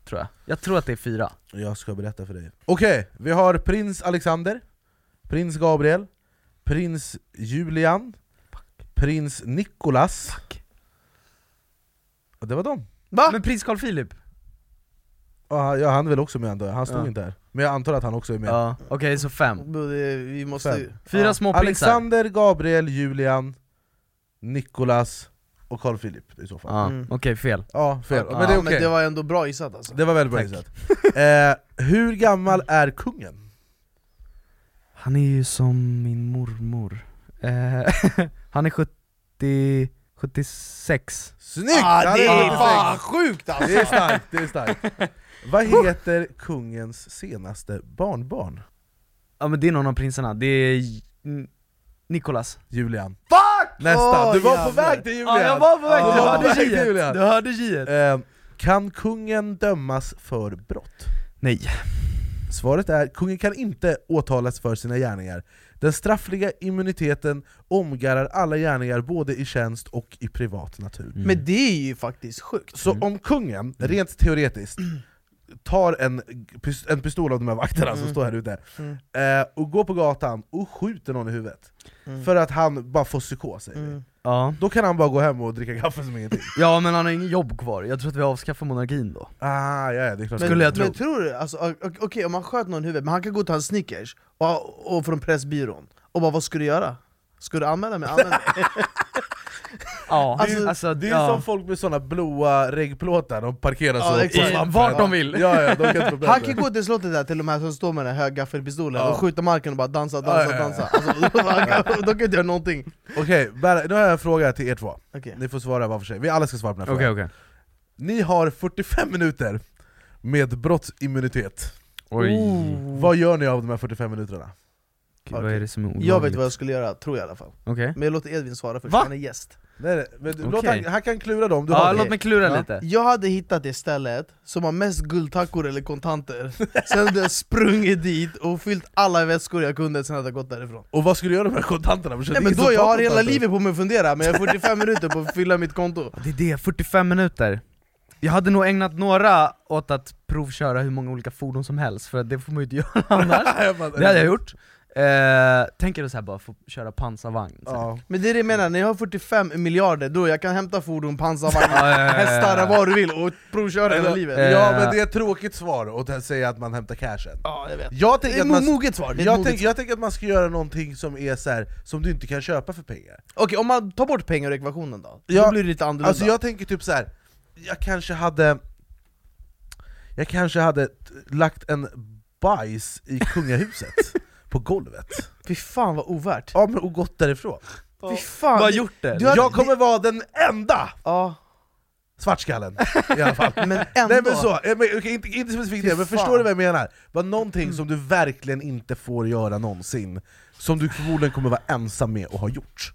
Speaker 1: tror jag. Jag tror att det är fyra.
Speaker 2: Jag ska berätta för dig. Okej, vi har prins Alexander, prins Gabriel, prins Julian, prins Nicolas, och det var dem.
Speaker 3: Va?
Speaker 1: Men prins Carl Philip?
Speaker 2: Ja, ja, han är väl också med antar jag, han stod
Speaker 1: Ja.
Speaker 2: inte här. Men jag antar att han också är med.
Speaker 1: Ja, okej så fem.
Speaker 3: Vi måste
Speaker 2: Fem.
Speaker 1: Fyra
Speaker 3: ja.
Speaker 1: små prinsar.
Speaker 2: Alexander, Gabriel, Julian, Nicolas och Carl Philip i så fall.
Speaker 1: Ja,
Speaker 3: Mm.
Speaker 1: okej fel.
Speaker 2: Ja, fel.
Speaker 1: Ja,
Speaker 2: men det okej.
Speaker 3: men det var ändå bra gissat alltså
Speaker 2: Det var väldigt bra
Speaker 1: Tack.
Speaker 2: gissat. Eh, hur gammal är kungen?
Speaker 1: Han är ju som min mormor. Eh, han är 70... 76.
Speaker 2: Snyggt!
Speaker 3: ah, Det är
Speaker 2: 76.
Speaker 3: fan sjukt alltså!
Speaker 2: Det är starkt, det är starkt. Vad heter kungens senaste barnbarn?
Speaker 1: Ja men det är någon av prinsarna, det är Nikolas.
Speaker 2: Julian.
Speaker 3: Fuck!
Speaker 2: Nästa! Du var på väg till Julian!
Speaker 1: Ja jag var på väg, du hörde
Speaker 2: väg till! Julian.
Speaker 1: Du hörde J-et!
Speaker 2: Eh, kan kungen dömas för brott?
Speaker 1: Nej.
Speaker 2: Svaret är, kungen kan inte åtalas för sina gärningar. Den straffliga immuniteten omgarrar alla gärningar både i tjänst och i privat natur.
Speaker 3: Men det är ju faktiskt sjukt
Speaker 2: Så om kungen, rent teoretiskt, tar en, en pistol av de här vakterna som
Speaker 3: Mm.
Speaker 2: står här ute,
Speaker 3: Mm.
Speaker 2: eh, och går på gatan och skjuter någon i huvudet,
Speaker 3: Mm.
Speaker 2: för att han bara får psykos.
Speaker 3: Mm.
Speaker 1: Ja.
Speaker 2: då kan han bara gå hem och dricka kaffe som ingenting.
Speaker 1: ja men han har ingen jobb kvar, jag tror att vi avskaffar monarkin då.
Speaker 2: Ah, ja, ja, det är klart.
Speaker 3: Men,
Speaker 1: Skulle jag tro.
Speaker 3: men tror du, alltså, okej om han sköt någon i huvudet, men han kan gå ta en Snickers och, och från Pressbyrån, och bara vad ska du göra? Ska du anmäla mig? Anmäl mig.
Speaker 1: Ja,
Speaker 3: Alltså,
Speaker 1: alltså,
Speaker 2: Det är
Speaker 1: ja.
Speaker 2: som folk med såna blåa reggplåtar, de parkerar
Speaker 3: Ja,
Speaker 2: så
Speaker 3: exakt.
Speaker 2: på svampen.
Speaker 1: Vart de vill.
Speaker 2: Ja, ja, de kan inte
Speaker 3: Han kan gå till slottet där till de här som står med den här höga gaffelpistolen
Speaker 2: Ja.
Speaker 3: och skjuta marken och bara dansa, dansa,
Speaker 2: ja, ja.
Speaker 3: dansa alltså, De kan inte göra någonting
Speaker 2: Okej, bara- nu har jag en fråga till er två.
Speaker 3: Okej.
Speaker 2: Ni får svara var för sig, vi alla ska svara på den här
Speaker 1: Okej
Speaker 2: frågan.
Speaker 1: okej.
Speaker 2: Ni har 45 minuter med brottsimmunitet.
Speaker 1: Oj.
Speaker 2: Vad gör ni av de här 45 minuterna?
Speaker 1: Gud, vad är det som är olagligt?
Speaker 3: Jag vet vad jag skulle göra, tror jag i alla fall
Speaker 1: Okej.
Speaker 3: Men jag låter Edvin svara först,
Speaker 1: Va?
Speaker 3: han är gäst
Speaker 2: Nej, nej, men låt
Speaker 1: Okej.
Speaker 2: han, han kan klura dem, du
Speaker 1: Ja,
Speaker 2: har
Speaker 1: låt
Speaker 2: det.
Speaker 1: mig klura
Speaker 2: Ja.
Speaker 1: lite.
Speaker 3: Jag hade hittat det stället som har mest guldtackor eller kontanter Sen hade jag sprungit dit och fyllt alla väskor jag kunde, sen hade jag gått därifrån
Speaker 2: Och vad ska du göra med kontanterna?
Speaker 3: Nej men då, jag har hela livet på mig att fundera, men jag har 45 minuter på att fylla mitt konto
Speaker 1: Det är det, 45 minuter. Jag hade nog ägnat några åt att provköra hur många olika fordon som helst, för det får man ju inte göra annars. Det hade jag gjort. Eh, tänker du så här bara få köra pansarvagn? så här.
Speaker 2: Ja.
Speaker 3: Men det är det jag menar, när jag har 45 miljarder då jag kan hämta fordon, pansarvagn, hästar, vad du vill och provköra hela livet
Speaker 1: Eh.
Speaker 2: ja men det är ett tråkigt svar att säga att man hämtar cashen.
Speaker 3: Ja, jag vet.
Speaker 2: Jag
Speaker 3: Det
Speaker 2: tänker
Speaker 3: är
Speaker 2: att
Speaker 3: ett
Speaker 2: man,
Speaker 3: moget svar, det är ett
Speaker 2: jag,
Speaker 3: moget
Speaker 2: tänker,
Speaker 3: svar.
Speaker 2: jag tänker att man ska göra någonting som är så här, som du inte kan köpa för pengar.
Speaker 3: Okej, om man tar bort pengar ur ekvationen då?
Speaker 2: Ja,
Speaker 3: då blir det lite annorlunda
Speaker 2: Alltså jag tänker typ så här. jag kanske hade Jag kanske hade t- lagt en bajs i kungahuset på golvet,
Speaker 3: Fy fan vad ovärt
Speaker 2: ja men och gått därifrån.
Speaker 3: Fy fan,
Speaker 1: Vad har gjort det?
Speaker 3: Du har-
Speaker 2: Jag kommer vara den enda
Speaker 3: Ja,
Speaker 2: svartskallen i alla fall.
Speaker 3: men ändå
Speaker 2: Nej men så, men, okej, inte, inte specifikt det, men
Speaker 3: fan.
Speaker 2: förstår du vad jag menar? Bara någonting som du verkligen inte får göra någonsin, som du förmodligen kommer vara ensam med och ha gjort.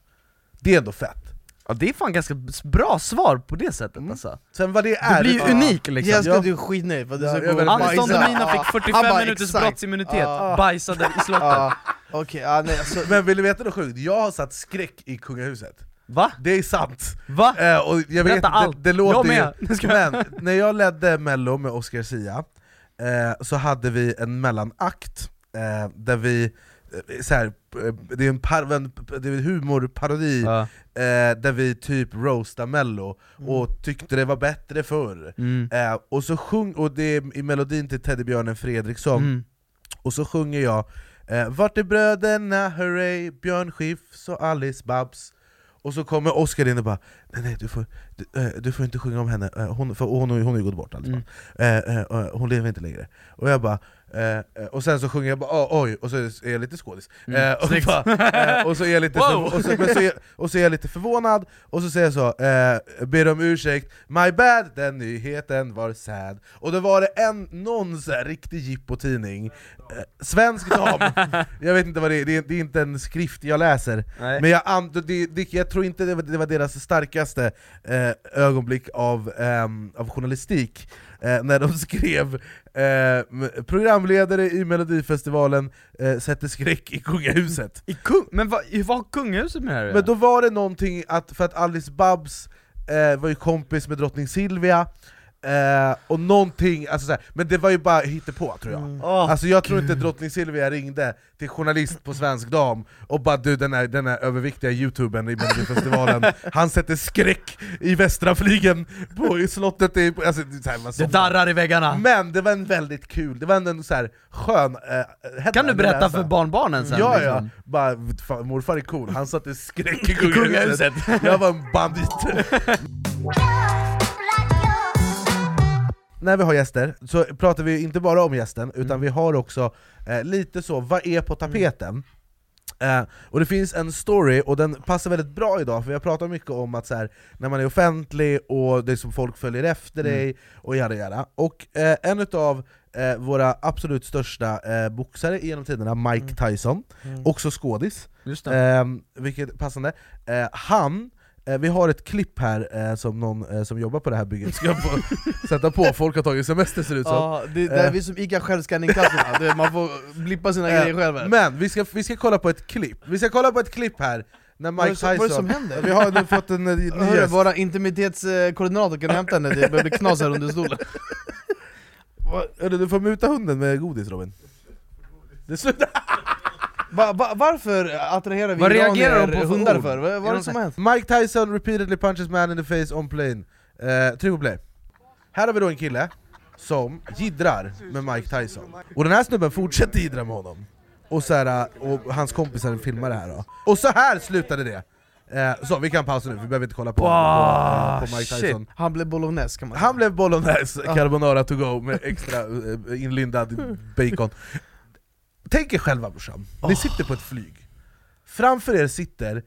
Speaker 2: Det är ändå fett.
Speaker 1: Ja, det är fan ganska bra svar på det sättet
Speaker 2: Mm.
Speaker 1: alltså.
Speaker 2: Sen vad det
Speaker 1: Du
Speaker 2: är...
Speaker 1: blir ju
Speaker 2: ja.
Speaker 1: unik liksom.
Speaker 3: Jag ska
Speaker 2: Ja.
Speaker 3: du är skitnöjd för du
Speaker 2: Ja,
Speaker 3: gå
Speaker 2: vet
Speaker 3: och
Speaker 1: fick
Speaker 3: Ja,
Speaker 1: 45
Speaker 3: han bara,
Speaker 1: minuters
Speaker 3: exakt.
Speaker 1: brottsimmunitet,
Speaker 3: Ja.
Speaker 1: bajsade i slottet.
Speaker 3: Ja, okej, ja, nej, alltså,
Speaker 2: Men vill du veta något sjukt? Jag har satt skräck i kungahuset.
Speaker 1: Va?
Speaker 2: Det är sant.
Speaker 1: Va?
Speaker 2: Eh, och jag vet,
Speaker 1: Berätta
Speaker 2: det,
Speaker 1: allt.
Speaker 2: det låter
Speaker 1: Jag med.
Speaker 2: ju- Men när jag ledde mello med Oscar Sia, eh, så hade vi en mellanakt eh, där vi, så här, eh, det är en, par, en, det är en humorparodi
Speaker 1: Ja.
Speaker 2: eh, där vi typ roastar mello, och tyckte det var bättre förr.
Speaker 1: Mm.
Speaker 2: Eh, och så sjung, och det är i melodin till Teddybjörnen Fredriksson,
Speaker 1: Mm.
Speaker 2: och så sjunger jag eh, Vart är bröderna, hurray, Björn Skifs och Alice Babs Och så kommer Oscar in och bara Nej nej, du får, du, eh, du får inte sjunga om henne, eh, hon, för hon, hon har ju gått bort Alice
Speaker 1: Mm.
Speaker 2: Eh, eh, eh, Hon lever inte längre Och jag bara eh, eh, och sen så sjunger jag bara "Åh, oj, och så är jag lite skådis.
Speaker 1: Mm,
Speaker 2: eh, och,
Speaker 1: snyggt.
Speaker 2: bara, eh, och, så är jag lite
Speaker 1: Wow.
Speaker 2: förv- och, så, men så är, och så är jag lite förvånad, och så säger jag så eh, Ber om ursäkt, my bad, den nyheten var sad. Och då var det en, någon så här riktig jippotidning. Eh, Svensk dam, jag vet inte vad det är, det är, det är inte en skrift jag läser.
Speaker 1: Nej.
Speaker 2: Men jag, det, det, jag tror inte det var, det var deras starkaste eh, ögonblick av, ehm, av journalistik eh, När de skrev eh, programledare i Melodifestivalen eh, sätter skräck i kungahuset.
Speaker 1: I kung men vad, vad har kungahuset med det här
Speaker 2: Men då var det någonting att, för att Alice Babs eh, var ju kompis med drottning Silvia Eh, och någonting, alltså så här, men det var ju bara hittepå tror jag
Speaker 1: Åh,
Speaker 2: Alltså jag tror inte drottning Silvia ringde till journalist på Svensk Dam och bara du den här, den här överviktiga youtubern i Melodifestivalen, han sätter skräck i västra flygen på i slottet i, alltså, det, här, man
Speaker 1: det darrar i väggarna!
Speaker 2: Men det var en väldigt kul, det var en, en så här skön eh,
Speaker 1: Kan du berätta
Speaker 2: läsa.
Speaker 1: för barnbarnen sen?
Speaker 2: Ja
Speaker 1: liksom?
Speaker 2: ja, bara, fan, morfar är cool, han satte skräck i
Speaker 1: kungahuset
Speaker 2: Jag var en bandit När vi har gäster så pratar vi inte bara om gästen, utan
Speaker 1: Mm.
Speaker 2: vi har också eh, lite så, vad är på tapeten? Eh, och det finns en story, och den passar väldigt bra idag, för vi har pratat mycket om att så här, när man är offentlig och det är som folk följer efter
Speaker 1: Mm.
Speaker 2: dig, och jada jada. Och eh, en av eh, våra absolut största eh, boxare genom tiderna, Mike Tyson,
Speaker 3: Mm.
Speaker 2: också skådis,
Speaker 1: Just det.
Speaker 2: eh, vilket passande, han vi har ett klipp här eh, som någon eh, som jobbar på det här bygget ska få sätta på, folk har tagit semester ser det ut som.
Speaker 3: Ja, det, det är
Speaker 2: Eh.
Speaker 3: vi som ICA självscanningkassorna, det- man får blippa sina
Speaker 2: Eh,
Speaker 3: grejer själv här.
Speaker 2: Men vi ska, vi ska kolla på ett klipp, vi ska kolla på ett klipp här när
Speaker 3: är
Speaker 2: Mike
Speaker 3: som- vad är det
Speaker 2: Tyson...
Speaker 3: som händer?
Speaker 2: Vi har nu fått en eh, ny gäst.
Speaker 3: våra intimitetskoordinator kan hämta henne, det börjar bli knas här under stolen
Speaker 2: Du får muta hunden med godis Robin. Det slutar.
Speaker 3: Va, va, Varför attraherar vi
Speaker 1: Vad reagerar de på för
Speaker 3: hundar
Speaker 1: ord?
Speaker 3: för? Vad, är det
Speaker 1: de
Speaker 3: som har hänt?
Speaker 2: Mike Tyson repeatedly punches man in the face on plane. Eh, tryck på play. Här har vi då en kille som jiddrar med Mike Tyson. Och den här snubben fortsätter jiddra med honom. Och, så här, och hans kompisar filmar det här då. Och så här slutade det! Eh, så vi kan pausa nu, vi behöver inte kolla på,
Speaker 1: Wow,
Speaker 2: på, på Mike
Speaker 1: shit.
Speaker 2: Tyson.
Speaker 3: Han blev bolognese kan man säga
Speaker 2: Han blev bolognese carbonara to go med extra eh, inlindad bacon. Tänk er själva brorsan, ni sitter på ett flyg. Framför er sitter,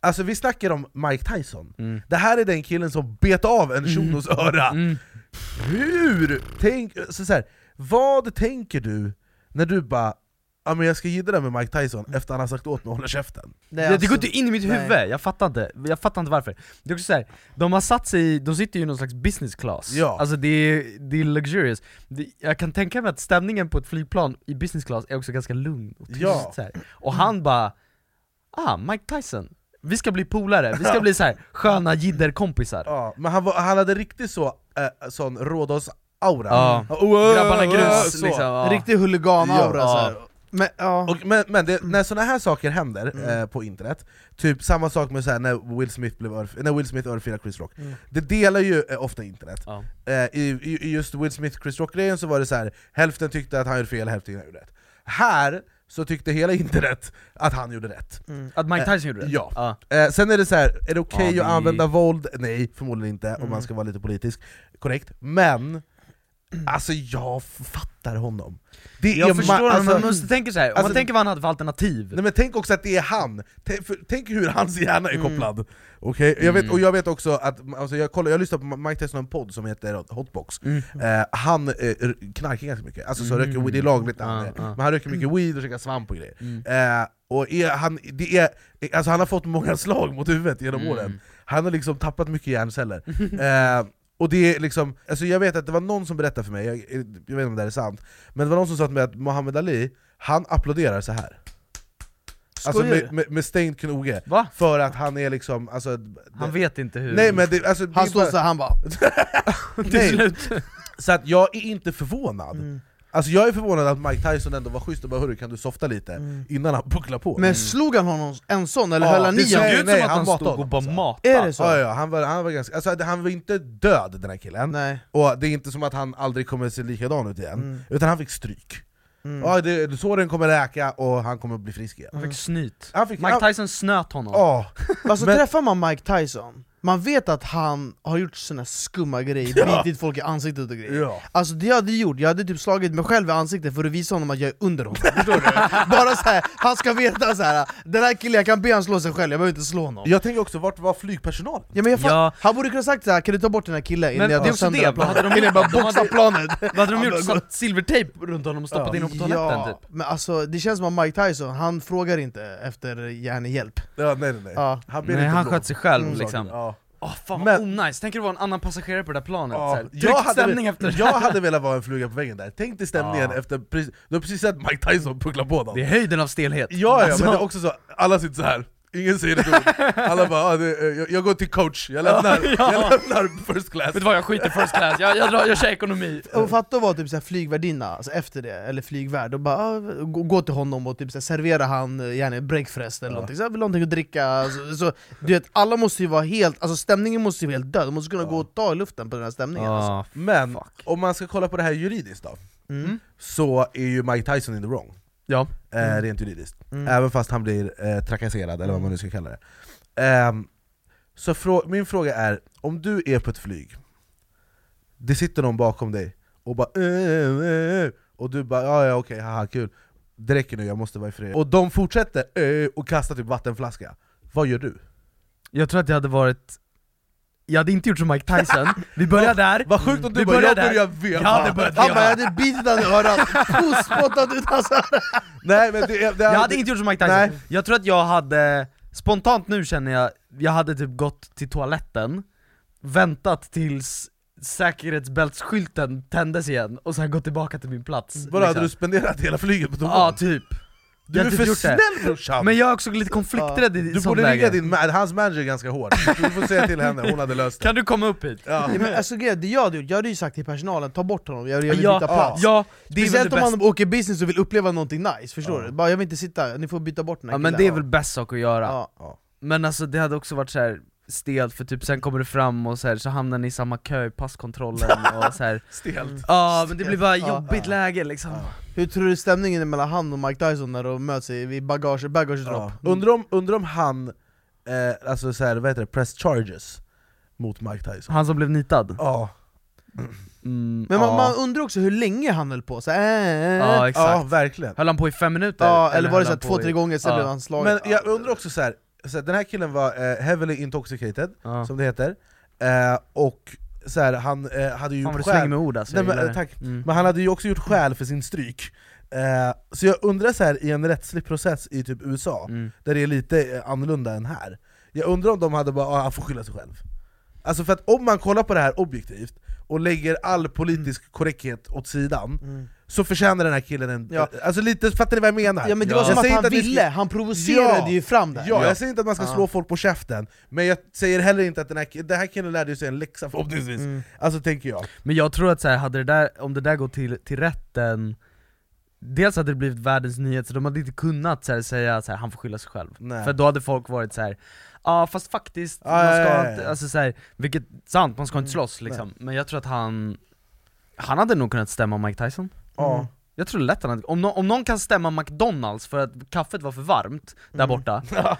Speaker 2: alltså vi snackar om Mike Tyson.
Speaker 1: Mm.
Speaker 2: Det här är den killen som bet av en shunos öra.
Speaker 1: Mm.
Speaker 2: Hur? Tänk, så så här, vad tänker du när du bara Ja men jag ska jiddra med Mike Tyson efter han har sagt åt mig att hålla käften
Speaker 3: Nej,
Speaker 1: Det, det
Speaker 3: alltså-
Speaker 1: går inte in i mitt
Speaker 3: nej.
Speaker 1: huvud, jag fattar inte, jag fattar inte varför Det är också så här, de har satt sig i, de sitter ju i någon slags business class
Speaker 2: Ja.
Speaker 1: Alltså det är, det är luxurious det, Jag kan tänka mig att stämningen på ett flygplan i business class är också ganska lugn och tyst
Speaker 2: Ja.
Speaker 1: så här. Och han bara Ah, Mike Tyson, vi ska bli polare, vi ska bli så här sköna jidderkompisar
Speaker 2: ja, Men han, var, han hade riktigt så, eh, sån Rhodos-aura
Speaker 1: Ja.
Speaker 2: Oh, oh,
Speaker 1: Grabbarna
Speaker 2: oh,
Speaker 1: grus
Speaker 2: så.
Speaker 1: liksom, ja.
Speaker 3: Riktig huligan-aura
Speaker 1: Ja.
Speaker 3: så här. Men, ja.
Speaker 2: Och, men men det, när såna här saker händer eh, på internet, typ samma sak med så här, när, Will Smith blev örf- när Will Smith örfilar Chris Rock, det delar ju eh, ofta internet.
Speaker 1: Ja.
Speaker 2: Eh, i, i, just Will Smith-Chris Rock-grejen så var det så här hälften tyckte att han gjorde fel, hälften gjorde rätt. Här så tyckte hela internet att han gjorde rätt.
Speaker 1: Att Mike Tyson gjorde det?
Speaker 2: ja. Eh, sen är det så här, är det okej
Speaker 1: Ja, det-
Speaker 2: att använda våld? Nej, förmodligen inte, om man ska vara lite politisk korrekt. Men, alltså jag fattar honom. Det
Speaker 1: Jag
Speaker 2: är
Speaker 1: förstår,
Speaker 2: ma-
Speaker 1: men
Speaker 2: alltså,
Speaker 1: man måste tänka så här.
Speaker 2: alltså-
Speaker 1: man tänker vad han hade för alternativ
Speaker 2: Nej men tänk också att det är han, tänk, för, tänk hur hans hjärna är kopplad. Okej, jag vet, och jag vet också att, alltså jag, kollar, jag lyssnar på Mike Tyson en podd som heter Hotbox, eh, han eh, knarkar ganska mycket, alltså så röker weed, det är lagligt när han
Speaker 1: ja.
Speaker 2: men han röker mycket weed och käkar svamp och grejer. Eh, och är, han, det är, alltså han har fått många slag mot huvudet genom åren, han har liksom tappat mycket hjärnceller. eh, och det är liksom, alltså jag vet att det var någon som berättade för mig, jag, jag vet inte om det här är sant, men det var någon som sa till mig att Muhammad Ali, han applåderar så här. Alltså
Speaker 3: Skojar
Speaker 2: med, med, med stängd knoge,
Speaker 1: Va?
Speaker 2: för att han är liksom, alltså,
Speaker 1: Han
Speaker 2: det,
Speaker 1: vet inte hur...
Speaker 2: Nej men det, alltså,
Speaker 3: Han står
Speaker 2: bara-
Speaker 3: såhär, han bara
Speaker 1: till slut.
Speaker 2: Så att jag är inte förvånad. Alltså jag är förvånad att Mike Tyson ändå var schysst och bara 'hörru, kan du softa lite?' innan han bucklar på.
Speaker 3: Men slog han honom en sån, eller
Speaker 2: Ja,
Speaker 3: höll han
Speaker 2: det
Speaker 3: i
Speaker 2: såg
Speaker 3: honom?
Speaker 2: ut
Speaker 1: ut
Speaker 2: nej,
Speaker 1: som att
Speaker 2: han
Speaker 1: han stod och
Speaker 2: honom,
Speaker 1: bara
Speaker 2: alltså.
Speaker 1: matade.
Speaker 3: Är det så?
Speaker 2: Ja, ja, han, var, han, var ganska, alltså, han var inte död den här killen,
Speaker 3: Nej.
Speaker 2: och det är inte som att han aldrig kommer se likadan ut igen,
Speaker 3: Mm.
Speaker 2: utan han fick stryk.
Speaker 3: Mm.
Speaker 2: Ja, det, såren kommer läka och han kommer bli frisk igen.
Speaker 1: Han fick snyt.
Speaker 2: Han fick,
Speaker 1: Mike Tyson snöt honom.
Speaker 2: ja,
Speaker 3: Alltså
Speaker 2: Men-
Speaker 3: träffar man Mike Tyson, man vet att han har gjort såna skumma grejer,
Speaker 2: Ja.
Speaker 3: bitit folk i ansiktet och grejer
Speaker 2: ja.
Speaker 3: Alltså det jag hade gjort, jag hade typ slagit mig själv i ansiktet för att visa honom att jag är under honom, förstår du? Bara så här, han ska veta så här. den här killen, jag kan be honom slå sig själv, jag behöver inte slå honom
Speaker 2: Jag tänker också, vart var flygpersonalen?
Speaker 3: Ja, men jag
Speaker 1: Ja.
Speaker 3: Han borde kunna sagt såhär, kan du ta bort den här killen innan
Speaker 1: Men
Speaker 3: jag tar sönder
Speaker 1: det, vad hade de
Speaker 3: Innan jag bara boxar planet
Speaker 1: Vad hade de gjort? Satt silvertejp runt honom och stoppat in honom på toaletten
Speaker 3: Ja,
Speaker 1: typ?
Speaker 3: men alltså det känns som att Mike Tyson, han frågar inte efter hjärnehjälp
Speaker 2: Ja, nej nej nej.
Speaker 3: Ja.
Speaker 2: Han
Speaker 1: Nej han sköt sig själv
Speaker 3: Mm.
Speaker 1: liksom Åh fan
Speaker 2: Men-
Speaker 1: vad onajs, tänk dig vara en annan passagerare på det där planet så här.
Speaker 2: jag, hade,
Speaker 1: stämning efter
Speaker 2: jag hade velat vara en fluga på väggen där, tänk dig stämningen
Speaker 1: Ja.
Speaker 2: efter, du har precis sett Mike Tyson puckla på dem
Speaker 1: Det är höjden av stelhet
Speaker 2: Ja, ja
Speaker 1: Alltså,
Speaker 2: men det är också så, alla sitter så här. Ingen säger ett ord. Alla bara ah, det, eh, jag, jag går till coach, jag lämnar,
Speaker 1: Ja.
Speaker 2: jag lämnar first class.
Speaker 1: Vet du vad, jag skiter i first class, jag, jag, drar, jag kör ekonomi.
Speaker 3: Och fatta att vara typ såhär flygvärdinna, alltså efter det, eller flygvärd, och bara ah, gå, gå till honom och typ såhär, servera han eh, gärna breakfast eller någonting, så här, vill någonting att dricka så, så, du vet, Alla måste ju vara helt, alltså stämningen måste ju vara helt död, de måste kunna gå och ta i luften på den här stämningen alltså.
Speaker 1: Ja,
Speaker 2: Men
Speaker 1: Fuck.
Speaker 2: om man ska kolla på det här juridiskt då,
Speaker 3: mm.
Speaker 2: så är ju Mike Tyson in the wrong.
Speaker 1: Ja.
Speaker 2: Eh, rent juridiskt.
Speaker 3: Mm.
Speaker 2: Även fast han blir eh, trakasserad, eller vad man nu ska kalla det. Ehm, Så frå- min fråga är, om du är på ett flyg Det sitter någon bakom dig och bara äh, Och du bara ja, ja okej, haha kul. Det räcker nu, jag måste vara ifred Och de fortsätter och kastar typ vattenflaska. Vad gör du?
Speaker 1: Jag tror att jag hade varit jag hade inte gjort som Mike Tyson, vi börjar där
Speaker 2: Vad sjukt om du
Speaker 1: Vi
Speaker 2: bara
Speaker 1: börjar
Speaker 2: 'jag
Speaker 1: där.
Speaker 2: börjar veva'
Speaker 1: Jag hade börjat
Speaker 3: Han bara, jag hade bitit han i örat, spottat ut hans öra
Speaker 2: Nej men det, det,
Speaker 1: Jag hade inte gjort som Mike Tyson,
Speaker 2: Nej.
Speaker 1: jag tror att jag hade, spontant nu känner jag, jag hade typ gått till toaletten, väntat tills säkerhetsbältsskylten tändes igen, och sen gått tillbaka till min plats
Speaker 2: hade
Speaker 1: liksom.
Speaker 2: du spenderat hela flyget på toa?
Speaker 1: Ja typ
Speaker 2: du
Speaker 1: jag
Speaker 2: är för snäll brorsan!
Speaker 1: Men jag är också lite konflikträdd i
Speaker 2: Du borde ringa din ma- hans manager är ganska hård, du får säga till henne, hon hade löst det
Speaker 1: Kan du komma upp hit?
Speaker 2: ja.
Speaker 3: Ja, men alltså, det jag hade gjort, jag hade ju sagt till personalen, ta bort honom, jag, jag vill
Speaker 1: Ja,
Speaker 3: byta plats
Speaker 1: ja, det är väl
Speaker 3: Speciellt
Speaker 1: det
Speaker 3: om
Speaker 1: bästa
Speaker 3: man åker business och vill uppleva någonting nice, förstår
Speaker 2: Ja.
Speaker 3: du? Bara, jag vill inte sitta, ni får byta bort den här
Speaker 1: Ja men
Speaker 3: killen.
Speaker 1: det är väl bäst sak att göra
Speaker 3: ja.
Speaker 1: Men alltså det hade också varit så här stelt, för typ sen kommer du fram och så, här, så hamnar ni i samma kö i passkontrollen och så här.
Speaker 2: Stelt
Speaker 1: Ja men det blir bara
Speaker 3: Ja.
Speaker 1: jobbigt läge liksom
Speaker 3: Hur tror du stämningen är mellan han och Mike Tyson när de möts i vid bagage, bagage
Speaker 2: Ja.
Speaker 3: drop?
Speaker 2: Undrar om, undrar om han, eh, alltså så här, vad heter det, press charges mot Mike Tyson?
Speaker 1: Han som blev nitad?
Speaker 2: Ja,
Speaker 1: Mm,
Speaker 3: Men man,
Speaker 1: ja.
Speaker 3: man undrar också hur länge han höll på, så, äh,
Speaker 1: Ja
Speaker 2: ja
Speaker 1: exakt
Speaker 2: verkligen
Speaker 1: Höll han på i fem minuter?
Speaker 3: ja, eller var
Speaker 1: höll
Speaker 3: det så här
Speaker 1: han
Speaker 3: två,
Speaker 1: på
Speaker 3: tre
Speaker 1: i-
Speaker 3: gånger, sen
Speaker 1: Ja.
Speaker 3: blev han slagen?
Speaker 2: Men jag undrar också så här, så här den här killen var eh, heavily intoxicated,
Speaker 1: Ja.
Speaker 2: som det heter eh, Och så här, han eh, hade ju
Speaker 1: Fan
Speaker 2: gjort skäl,
Speaker 1: med ord alltså,
Speaker 2: Nej, men,
Speaker 1: det.
Speaker 2: tack.
Speaker 1: Mm.
Speaker 2: men han hade ju också gjort skäl för sin stryk eh, Så jag undrar så här i en rättslig process i typ USA,
Speaker 1: Mm.
Speaker 2: där det är lite eh, annorlunda än här Jag undrar om de hade bara ah, han får skylla sig själv Alltså för att om man kollar på det här objektivt, och lägger all politisk korrekthet åt sidan,
Speaker 3: Mm.
Speaker 2: så förtjänar den här killen en...
Speaker 3: Ja.
Speaker 2: Alltså lite, fattar ni vad jag menar?
Speaker 3: Ja men det
Speaker 1: Ja.
Speaker 3: var som
Speaker 2: Jag
Speaker 3: att han
Speaker 2: att
Speaker 3: ville,
Speaker 2: ska-
Speaker 3: han provocerade
Speaker 2: Ja.
Speaker 3: ju fram det.
Speaker 2: Ja, jag säger inte att man ska
Speaker 3: Ja.
Speaker 2: slå folk på käften, men jag säger heller inte att den här, den här killen lärde sig en läxa förhoppningsvis,
Speaker 3: Mm.
Speaker 2: alltså tänker jag
Speaker 1: Men jag tror att så här, hade det där, om det där går till, till rätten dels hade det blivit världens nyhet, så de hade inte kunnat så här, säga att han får skylla sig själv.
Speaker 2: Nej.
Speaker 1: För då hade folk varit så här. Ja fast faktiskt,
Speaker 2: Ja,
Speaker 1: man ska
Speaker 2: ja, ja, ja.
Speaker 1: inte, alltså så här, vilket, sant, man ska inte slåss liksom, men jag tror att han, han hade nog kunnat stämma Mike Tyson.
Speaker 2: Ja.
Speaker 1: Jag tror lätt han hade, om, nå- om någon kan stämma McDonalds för att kaffet var för varmt där borta,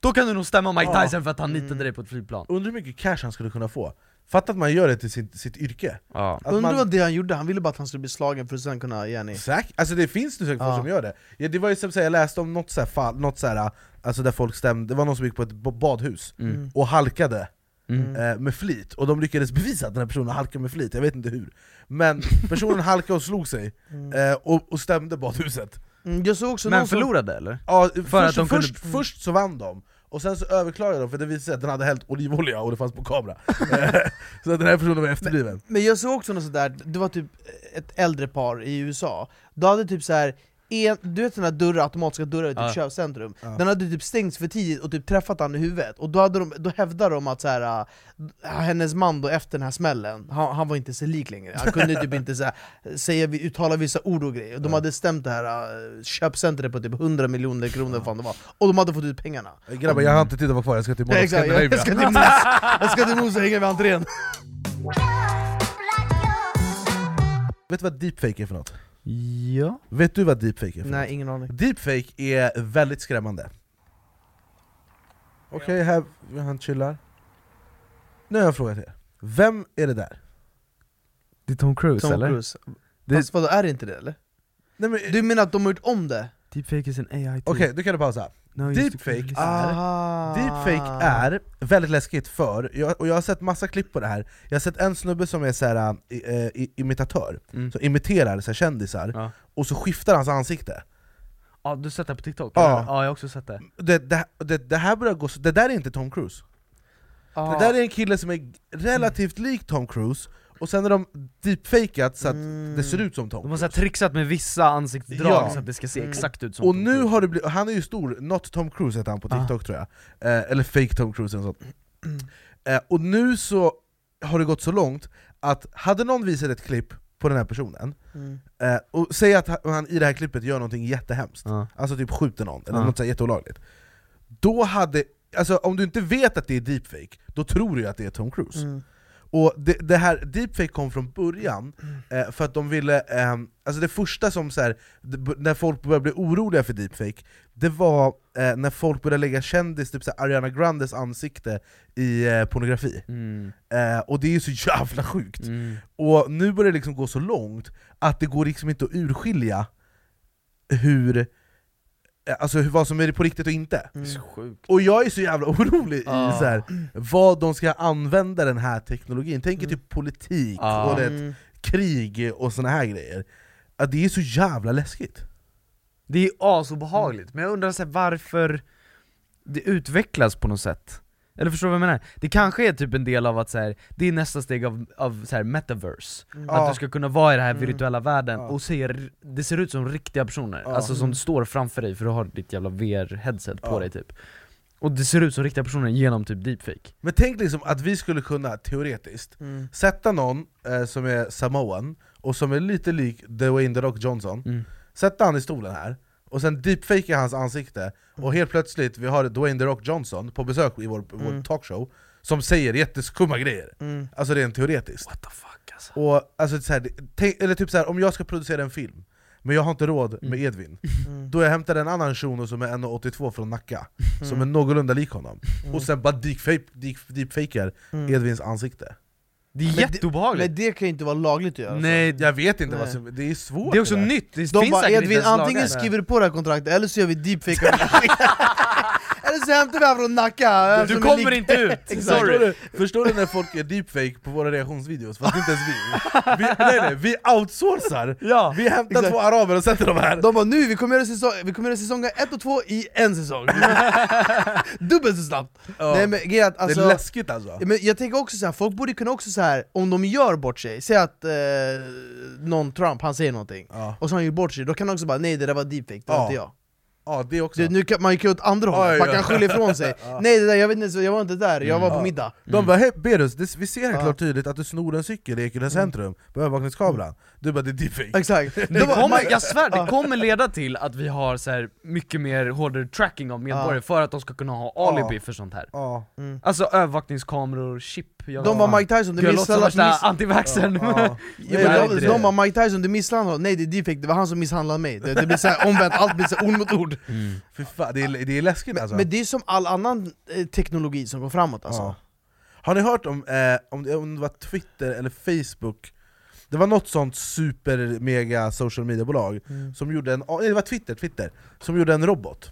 Speaker 1: då kan du nog stämma Mike
Speaker 2: Ja.
Speaker 1: Tyson för att han nitade dig på ett flygplan.
Speaker 2: Undrar hur mycket cash han skulle kunna få. Fatta att man gör det till sitt, sitt yrke.
Speaker 1: Ja.
Speaker 3: Undrar
Speaker 2: man,
Speaker 3: vad det han gjorde, han ville bara att han skulle bli slagen för att sen kunna ge henne
Speaker 2: Säkert, alltså det finns nu säkert folk
Speaker 3: Ja.
Speaker 2: som gör det. Ja, det var ju som jag läste om något så här fall, något så här, alltså där folk stämde, det var någon som gick på ett badhus
Speaker 1: Mm.
Speaker 2: och halkade
Speaker 1: Mm.
Speaker 2: eh, med flit, och de lyckades bevisa att den här personen halkade med flit, jag vet inte hur. Men personen halkade och slog sig, eh, och, och stämde badhuset.
Speaker 3: mm, Jag såg också
Speaker 1: Men
Speaker 3: någon som,
Speaker 1: förlorade eller?
Speaker 2: Ja,
Speaker 1: För
Speaker 2: först,
Speaker 1: att de kunde-
Speaker 2: först, först så vann de, och sen så överklagade de för det visade sig att den hade hällt olivolja och det fanns på kamera. Så den här personen var efterbliven.
Speaker 3: Men jag såg också något sådär, det var typ ett äldre par i USA, då hade typ så här en, du vet sådana dörrar, automatiska dörrar i typ
Speaker 1: Ja.
Speaker 3: köpcentrum,
Speaker 2: Ja.
Speaker 3: den hade typ stängts för tidigt och typ träffat han i huvudet, och då, hade de, då hävdade de att så här, äh, hennes man då efter den här smällen, han, han var inte så lik längre, han kunde typ inte så här, säga, uttala vissa ord och grejer, de hade stämt det här äh, köpcentret på typ 100 miljoner kronor, fan det var, och de hade fått ut pengarna.
Speaker 2: Grabbar jag har inte tid att vara kvar, jag ska till
Speaker 3: Ja,
Speaker 2: Mall of
Speaker 3: exakt, jag, jag ska till Mos, jag ska till Mos och hänga vid entrén.
Speaker 2: Vet du vad deepfake är för något?
Speaker 1: Ja
Speaker 2: Vet du vad deepfake är för
Speaker 3: Nej, ingen aning
Speaker 2: Deepfake är väldigt skrämmande. Okej, här, han chillar. Nu har jag en fråga till er. Vem är det där?
Speaker 1: Det är Tom Cruise
Speaker 3: Tom
Speaker 1: eller?
Speaker 3: Cruise
Speaker 1: Det-
Speaker 3: Fast vadå, är det inte det eller?
Speaker 2: Nej, men,
Speaker 3: Du menar att de har gjort om det?
Speaker 1: Deepfake is an AI
Speaker 2: Okej, då kan du pausa.
Speaker 1: No,
Speaker 2: Deepfake är-
Speaker 3: Ah.
Speaker 2: Deepfake är väldigt läskigt för, jag, och jag har sett massa klipp på det här, jag har sett en snubbe som är så här, i, i, imitatör,
Speaker 1: Mm.
Speaker 2: som imiterar så här, kändisar,
Speaker 1: Ja.
Speaker 2: och så skiftar hans ansikte.
Speaker 1: Ja, du har sett det på TikTok?
Speaker 2: Ja.
Speaker 1: jag har också sett det
Speaker 2: Det, det, det, det här börjar gå, så- det där är inte Tom Cruise.
Speaker 3: Ah.
Speaker 2: Det där är en kille som är relativt lik Tom Cruise, och sen har de deepfakat så att
Speaker 3: Mm.
Speaker 2: det ser ut som Tom
Speaker 1: De har så här
Speaker 2: Cruise.
Speaker 1: trixat med vissa ansiktsdrag
Speaker 2: Ja.
Speaker 1: så att det ska se
Speaker 3: Mm.
Speaker 1: exakt ut som
Speaker 2: Och
Speaker 1: Tom
Speaker 2: nu
Speaker 1: Cruise.
Speaker 2: har det blivit, han är ju stor, Not Tom Cruise heter han på
Speaker 1: Ah.
Speaker 2: TikTok tror jag, eh, eller Fake Tom Cruise eller sånt. Eh, och nu så har det gått så långt att hade någon visat ett klipp på den här personen,
Speaker 3: Mm.
Speaker 2: eh, och säg att han- i det här klippet gör någonting jättehemskt,
Speaker 1: Ja.
Speaker 2: alltså typ skjuter någon, eller
Speaker 1: Ja.
Speaker 2: något så jätteolagligt, då hade, alltså om du inte vet att det är deepfake, då tror du ju att det är Tom Cruise. Och det, det här deepfake kom från början eh, för att de ville, eh, alltså det första som så här, när folk började bli oroliga för deepfake, det var eh, när folk började lägga kändis, typ så här Ariana Grandes ansikte i eh, pornografi.
Speaker 1: Mm.
Speaker 2: Eh, och det är ju så jävla sjukt.
Speaker 1: Mm.
Speaker 2: Och nu börjar det liksom gå så långt att det går liksom inte att urskilja hur, alltså hur, vad som är på riktigt och inte.
Speaker 3: Mm.
Speaker 2: Och jag är så jävla orolig i
Speaker 1: Ja.
Speaker 2: så här, vad de ska använda den här teknologin, tänk er typ politik
Speaker 1: Ja.
Speaker 2: och det,
Speaker 3: Mm.
Speaker 2: krig och såna här grejer. Att det är så jävla läskigt.
Speaker 1: Det är asobehagligt, men jag undrar så här, varför det utvecklas på något sätt Eller förstår du vad jag menar? Det kanske är typ en del av att så här, det är nästa steg av, av så här, metaverse Att
Speaker 2: Ja.
Speaker 1: du ska kunna vara i den här
Speaker 3: Mm.
Speaker 1: virtuella världen
Speaker 2: Ja.
Speaker 1: och se, det ser ut som riktiga personer,
Speaker 2: Ja.
Speaker 1: alltså som
Speaker 3: Mm.
Speaker 1: står framför dig för du har ditt jävla VR-headset på dig typ Och det ser ut som riktiga personer genom typ deepfake
Speaker 2: Men tänk liksom att vi skulle kunna, teoretiskt,
Speaker 3: Mm.
Speaker 2: sätta någon eh, som är samoan, och som är lite lik Dwayne The Rock Johnson,
Speaker 1: mm.
Speaker 2: sätta han i stolen här, och sen deepfakea hans ansikte, och helt plötsligt vi har Dwayne The Rock Johnson på besök i vår, vår
Speaker 3: Mm.
Speaker 2: talkshow, som säger jätteskumma grejer.
Speaker 3: Mm.
Speaker 2: Alltså rent teoretiskt.
Speaker 1: What the fuck alltså
Speaker 2: Och, alltså, så här, tänk, eller typ så här, om jag ska producera en film, men jag har inte råd med
Speaker 1: Mm.
Speaker 2: Edvin,
Speaker 3: Mm.
Speaker 2: då jag hämtar en annan shuno som är 1,82 från Nacka, som är
Speaker 3: Mm.
Speaker 2: någorlunda lik honom,
Speaker 3: Mm.
Speaker 2: och sen bara deepfake, deep, deepfakear
Speaker 3: Mm.
Speaker 2: Edvins ansikte.
Speaker 1: Det är
Speaker 3: Men det-
Speaker 1: jätteobehagligt!
Speaker 3: Men det kan ju inte vara lagligt att göra så.
Speaker 1: Nej,
Speaker 2: Jag vet inte
Speaker 3: Nej.
Speaker 2: vad som, det är svårt
Speaker 1: det är också
Speaker 2: där.
Speaker 1: nytt, det
Speaker 3: De
Speaker 1: finns
Speaker 3: bara
Speaker 1: säkert inte ens
Speaker 3: antingen
Speaker 1: lagar.
Speaker 3: skriver du på det här kontraktet eller så gör vi deepfake Eller så hämtar vi han från Nacka
Speaker 1: Du kommer inte ut!
Speaker 2: Förstår
Speaker 1: Sorry!
Speaker 2: du, förstår du när folk gör deepfake på våra reaktionsvideos? Fast inte ens vi. vi nej, nej, vi outsourcar!
Speaker 1: Ja!
Speaker 2: Vi hämtar
Speaker 3: Exakt.
Speaker 2: två araber och sätter dem här!
Speaker 3: De bara nu, vi kommer göra säsong, vi kommer göra säsonger 1 och 2 i en säsong Dubbelt så snabbt!
Speaker 2: Ja.
Speaker 3: Nej men är att
Speaker 2: det
Speaker 3: alltså,
Speaker 2: är läskigt alltså.
Speaker 3: Men jag tänker också så här, folk borde kunna också så här om de gör bort sig, säg att eh, någon Trump, han säger någonting,
Speaker 2: Ja.
Speaker 3: och så har han gjort bort sig, då kan han också bara nej det där var deepfake, det var
Speaker 2: Ja.
Speaker 3: inte jag
Speaker 2: Ja, det också.
Speaker 3: Du, nu kan, man gick åt andra hållet, man kan skylla ifrån sig. Nej det där, jag vet inte, jag var inte där, jag var på
Speaker 2: Ja.
Speaker 3: middag.
Speaker 2: De bara hej Berus, det, vi ser helt
Speaker 3: Ja.
Speaker 2: klart tydligt att du snor en cykel i Ekerö centrum på övervakningskameran. Du bara det är deepfake
Speaker 3: Exakt.
Speaker 1: Det
Speaker 3: Det
Speaker 1: kommer, jag svär, det kommer leda till att vi har så här mycket mer hårdare tracking av medborgare
Speaker 3: Ja.
Speaker 1: för att de ska kunna ha alibi för sånt här.
Speaker 2: Ja,
Speaker 1: Alltså övervakningskameror, chip, jag
Speaker 3: De var Mike Tyson, du
Speaker 1: jag låter
Speaker 3: misshandlade...
Speaker 1: värsta antivaxxern.
Speaker 2: Ja.
Speaker 3: Ja,
Speaker 1: Nej,
Speaker 3: men
Speaker 1: nej,
Speaker 3: de,
Speaker 1: det-
Speaker 3: var Mike Tyson, du misshandlade nej det är defekt, det var han som misshandlade mig. Det, det blir såhär omvänt, allt blir så ord mot ord
Speaker 2: Fy fan, det, är, det är läskigt alltså
Speaker 3: Men det är som all annan eh, teknologi som går framåt alltså
Speaker 2: Ja. Har ni hört om, eh, om, det, om det var Twitter eller Facebook Det var något sånt super mega social media bolag
Speaker 3: Mm.
Speaker 2: som gjorde en, nej det var Twitter, Twitter, som gjorde en robot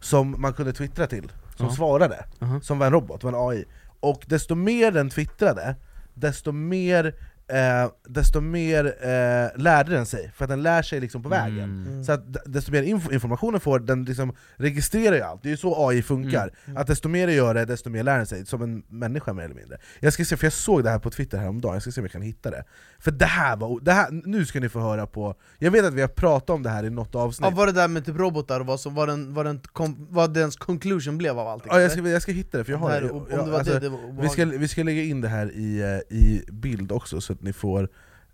Speaker 2: Som man kunde twittra till, som
Speaker 1: Ja.
Speaker 2: svarade,
Speaker 1: Mhm.
Speaker 2: som var en robot, var en AI Och desto mer den twittrade, desto mer, eh, desto mer eh, lärde den sig, för att den lär sig liksom på vägen.
Speaker 1: Mm.
Speaker 2: så att desto mer inf information den får, den liksom registrerar ju allt, det är ju så AI funkar. Att desto mer det gör det, desto mer lär den sig, som en människa mer eller mindre. Jag ska se, för jag såg det här på Twitter häromdagen, jag ska se om jag kan hitta det För det här var, det här, nu ska ni få höra på, jag vet att vi har pratat om det här i något avsnitt
Speaker 3: Ja, var det där med typ robotar och vad, som, vad, den, vad, den kom, vad dens conclusion blev av allting?
Speaker 2: Ja, jag, ska, jag ska hitta det, för jag har
Speaker 3: Det här,
Speaker 2: det,
Speaker 3: om om
Speaker 2: jag,
Speaker 3: det var
Speaker 2: alltså,
Speaker 3: det, det var
Speaker 2: vi, ska, vi ska lägga in det här i, eh, i bild också, så att ni får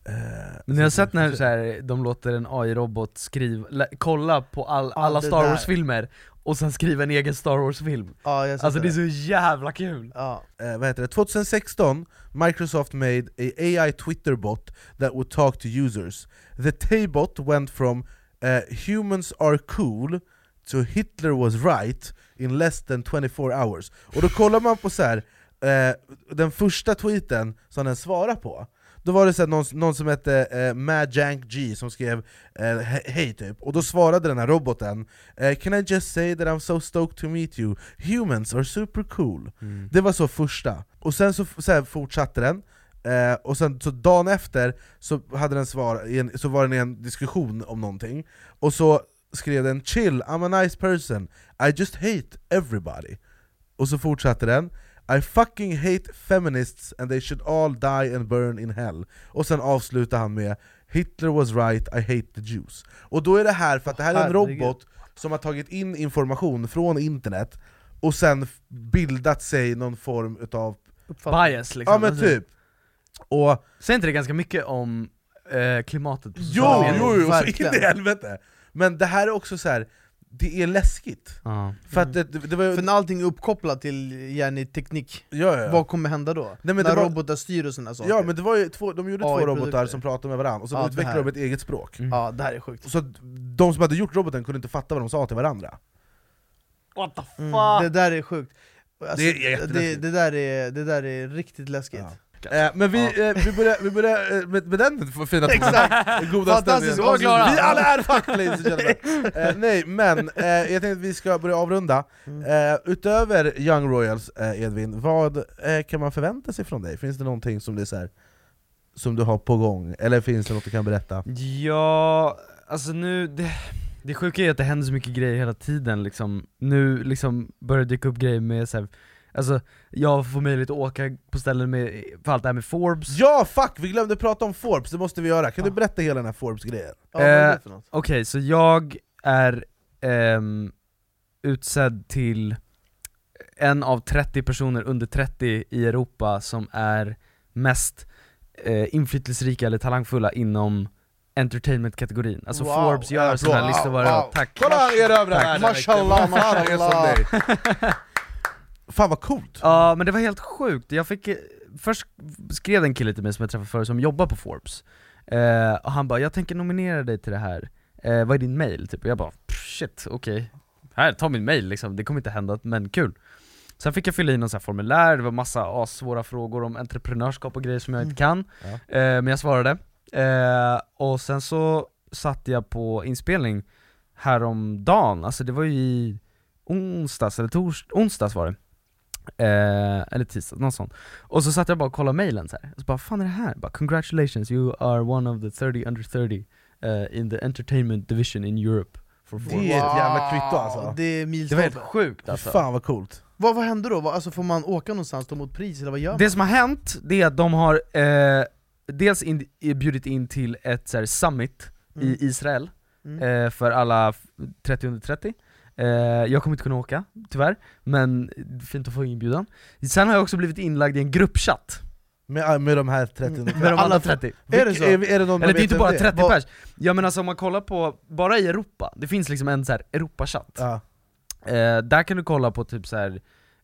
Speaker 2: eh,
Speaker 1: Men ni har sett när så här, de låter en AI-robot skriva, kolla på all, alla Star. Wars-filmer och sen skriva en egen Star Wars-film
Speaker 3: Ja, jag
Speaker 1: Alltså det är så jävla kul!
Speaker 3: ja.
Speaker 2: eh, vad heter det? 2016, Microsoft made a AI Twitter bot that would talk to users. The T-bot went from eh, “humans are cool” to “Hitler was right” in less than 24 hours. Och då kollar man på så här, eh, den första tweeten som den svarar på, då var det så någon, någon som hette eh, Majank G som skrev eh, he- hej typ, och då svarade den här roboten eh, Can I just say that I'm so stoked to meet you, humans are super cool. Det var så första, och sen så, så fortsatte den eh, Och sen så dagen efter så, hade den svar, en, så var den i en diskussion om någonting. Och så skrev den 'Chill, I'm a nice person, I just hate everybody' Och så fortsatte den I fucking hate feminists and they should all die and burn in hell. Och sen avslutar han med Hitler was right, I hate the Jews. Och då är det här, för att det här är en robot som har tagit in information från internet och sen bildat sig någon form utav.
Speaker 1: Bias liksom.
Speaker 2: Ja men
Speaker 1: Alltså,
Speaker 2: typ. Och,
Speaker 1: Säger inte det ganska mycket om eh, klimatet på
Speaker 2: Jo, jo, jo, så in i helvete! Men det här är också så här. Det är läskigt
Speaker 1: Ja.
Speaker 2: För att det, det, var.
Speaker 3: För när allting är uppkopplat till gärna teknik,
Speaker 2: Ja, ja,
Speaker 3: vad kommer hända då?
Speaker 2: men
Speaker 3: när
Speaker 2: var-
Speaker 3: robotar styr och sådana saker?
Speaker 2: Ja men det var ju två, de gjorde två robotar som pratade med varandra, och så
Speaker 3: Ja,
Speaker 2: utvecklade de ett eget språk
Speaker 1: Mm.
Speaker 3: Ja, det här är sjukt.
Speaker 2: Så att de som hade gjort roboten kunde inte fatta vad de sa till varandra
Speaker 1: What the fuck?
Speaker 3: Mm, det där är sjukt. Alltså,
Speaker 2: Det är
Speaker 3: det, det, där är, det där är riktigt läskigt.
Speaker 2: Ja. Eh, men vi, eh, vi börjar, vi börjar eh, med, med den fina
Speaker 3: Exakt.
Speaker 2: goda
Speaker 3: Fantastiskt
Speaker 2: stämningen. Vi alla är fuck ladies and gentlemen! eh, Nej men, eh, jag tänkte att vi ska börja avrunda eh, Utöver Young Royals, eh, Edvin, vad eh, kan man förvänta sig från dig? Finns det någonting som, det är så här, som du har på gång? Eller finns det något du kan berätta?
Speaker 1: Ja, alltså nu, det, det sjuka är att det händer så mycket grejer hela tiden liksom Nu liksom börjar det dyka upp grejer med så här, alltså jag får möjlighet att åka på ställen med, för allt det här med Forbes
Speaker 2: Ja fuck! Vi glömde prata om Forbes, det måste vi göra. Kan du berätta hela den här Forbes-grejen?
Speaker 3: Ja, vad är det
Speaker 1: Eh,
Speaker 3: för något?
Speaker 1: Okej, så jag är ehm, utsedd till en av 30 personer under 30 i Europa som är mest eh, inflytelserika eller talangfulla inom entertainment-kategorin. Alltså
Speaker 3: Wow.
Speaker 1: Forbes gör
Speaker 2: Ja,
Speaker 1: sådana här listor varje
Speaker 3: wow.
Speaker 1: år, tack!
Speaker 2: Kolla er här!
Speaker 3: Mashallah, mashallah.
Speaker 2: Fan vad coolt!
Speaker 1: Ja men det var helt sjukt, jag fick, eh, först skrev en kille till mig som jag träffade förut som jobbar på Forbes. Eh, Och han bara 'Jag tänker nominera dig till det här, eh, vad är din mail?' Typ. Och jag bara 'Shit, okej' Här, ta min mail liksom, det kommer inte hända, men kul. Sen fick jag fylla i någon sån formulär, det var massa svåra frågor om entreprenörskap och grejer som jag inte kan.
Speaker 2: Ja.
Speaker 1: eh, Men jag svarade. Eh, Och sen så satt jag på inspelning häromdagen, alltså det var ju i onsdags, eller tors onsdags var det Eh, eller tisdag, något sånt. Och så satt jag bara och kollade mailen så här. och så bara 'Fan är det här?' Bara 'Congratulations, you are one of the 30 under 30 eh, in the entertainment division in Europe' for
Speaker 2: Det
Speaker 1: Forbes."
Speaker 2: är ett jävla kvitto alltså.
Speaker 3: Det är
Speaker 1: Det var helt sjukt alltså.
Speaker 2: Fan vad coolt.
Speaker 3: Vad, vad händer då? Vad, alltså, får man åka någonstans ta emot pris, eller vad gör man?
Speaker 1: Det som har hänt, det är att de har eh, dels in, bjudit in till ett så här, summit
Speaker 3: Mm.
Speaker 1: i Israel
Speaker 3: Mm.
Speaker 1: eh, för alla f- 30 under 30 Eh, jag kommer inte kunna åka, tyvärr, men fint att få inbjudan. Sen har jag också blivit inlagd i en gruppchatt
Speaker 2: Med, med de här 30
Speaker 1: med de andra 30.
Speaker 3: Är det så?
Speaker 2: Är, är det någon
Speaker 1: Eller det är inte bara
Speaker 2: är?
Speaker 1: 30
Speaker 3: Vad-
Speaker 1: pers, ja men alltså om man kollar på, bara i Europa, det finns liksom en så här Europachatt
Speaker 2: Ja.
Speaker 1: eh, Där kan du kolla på typ så här.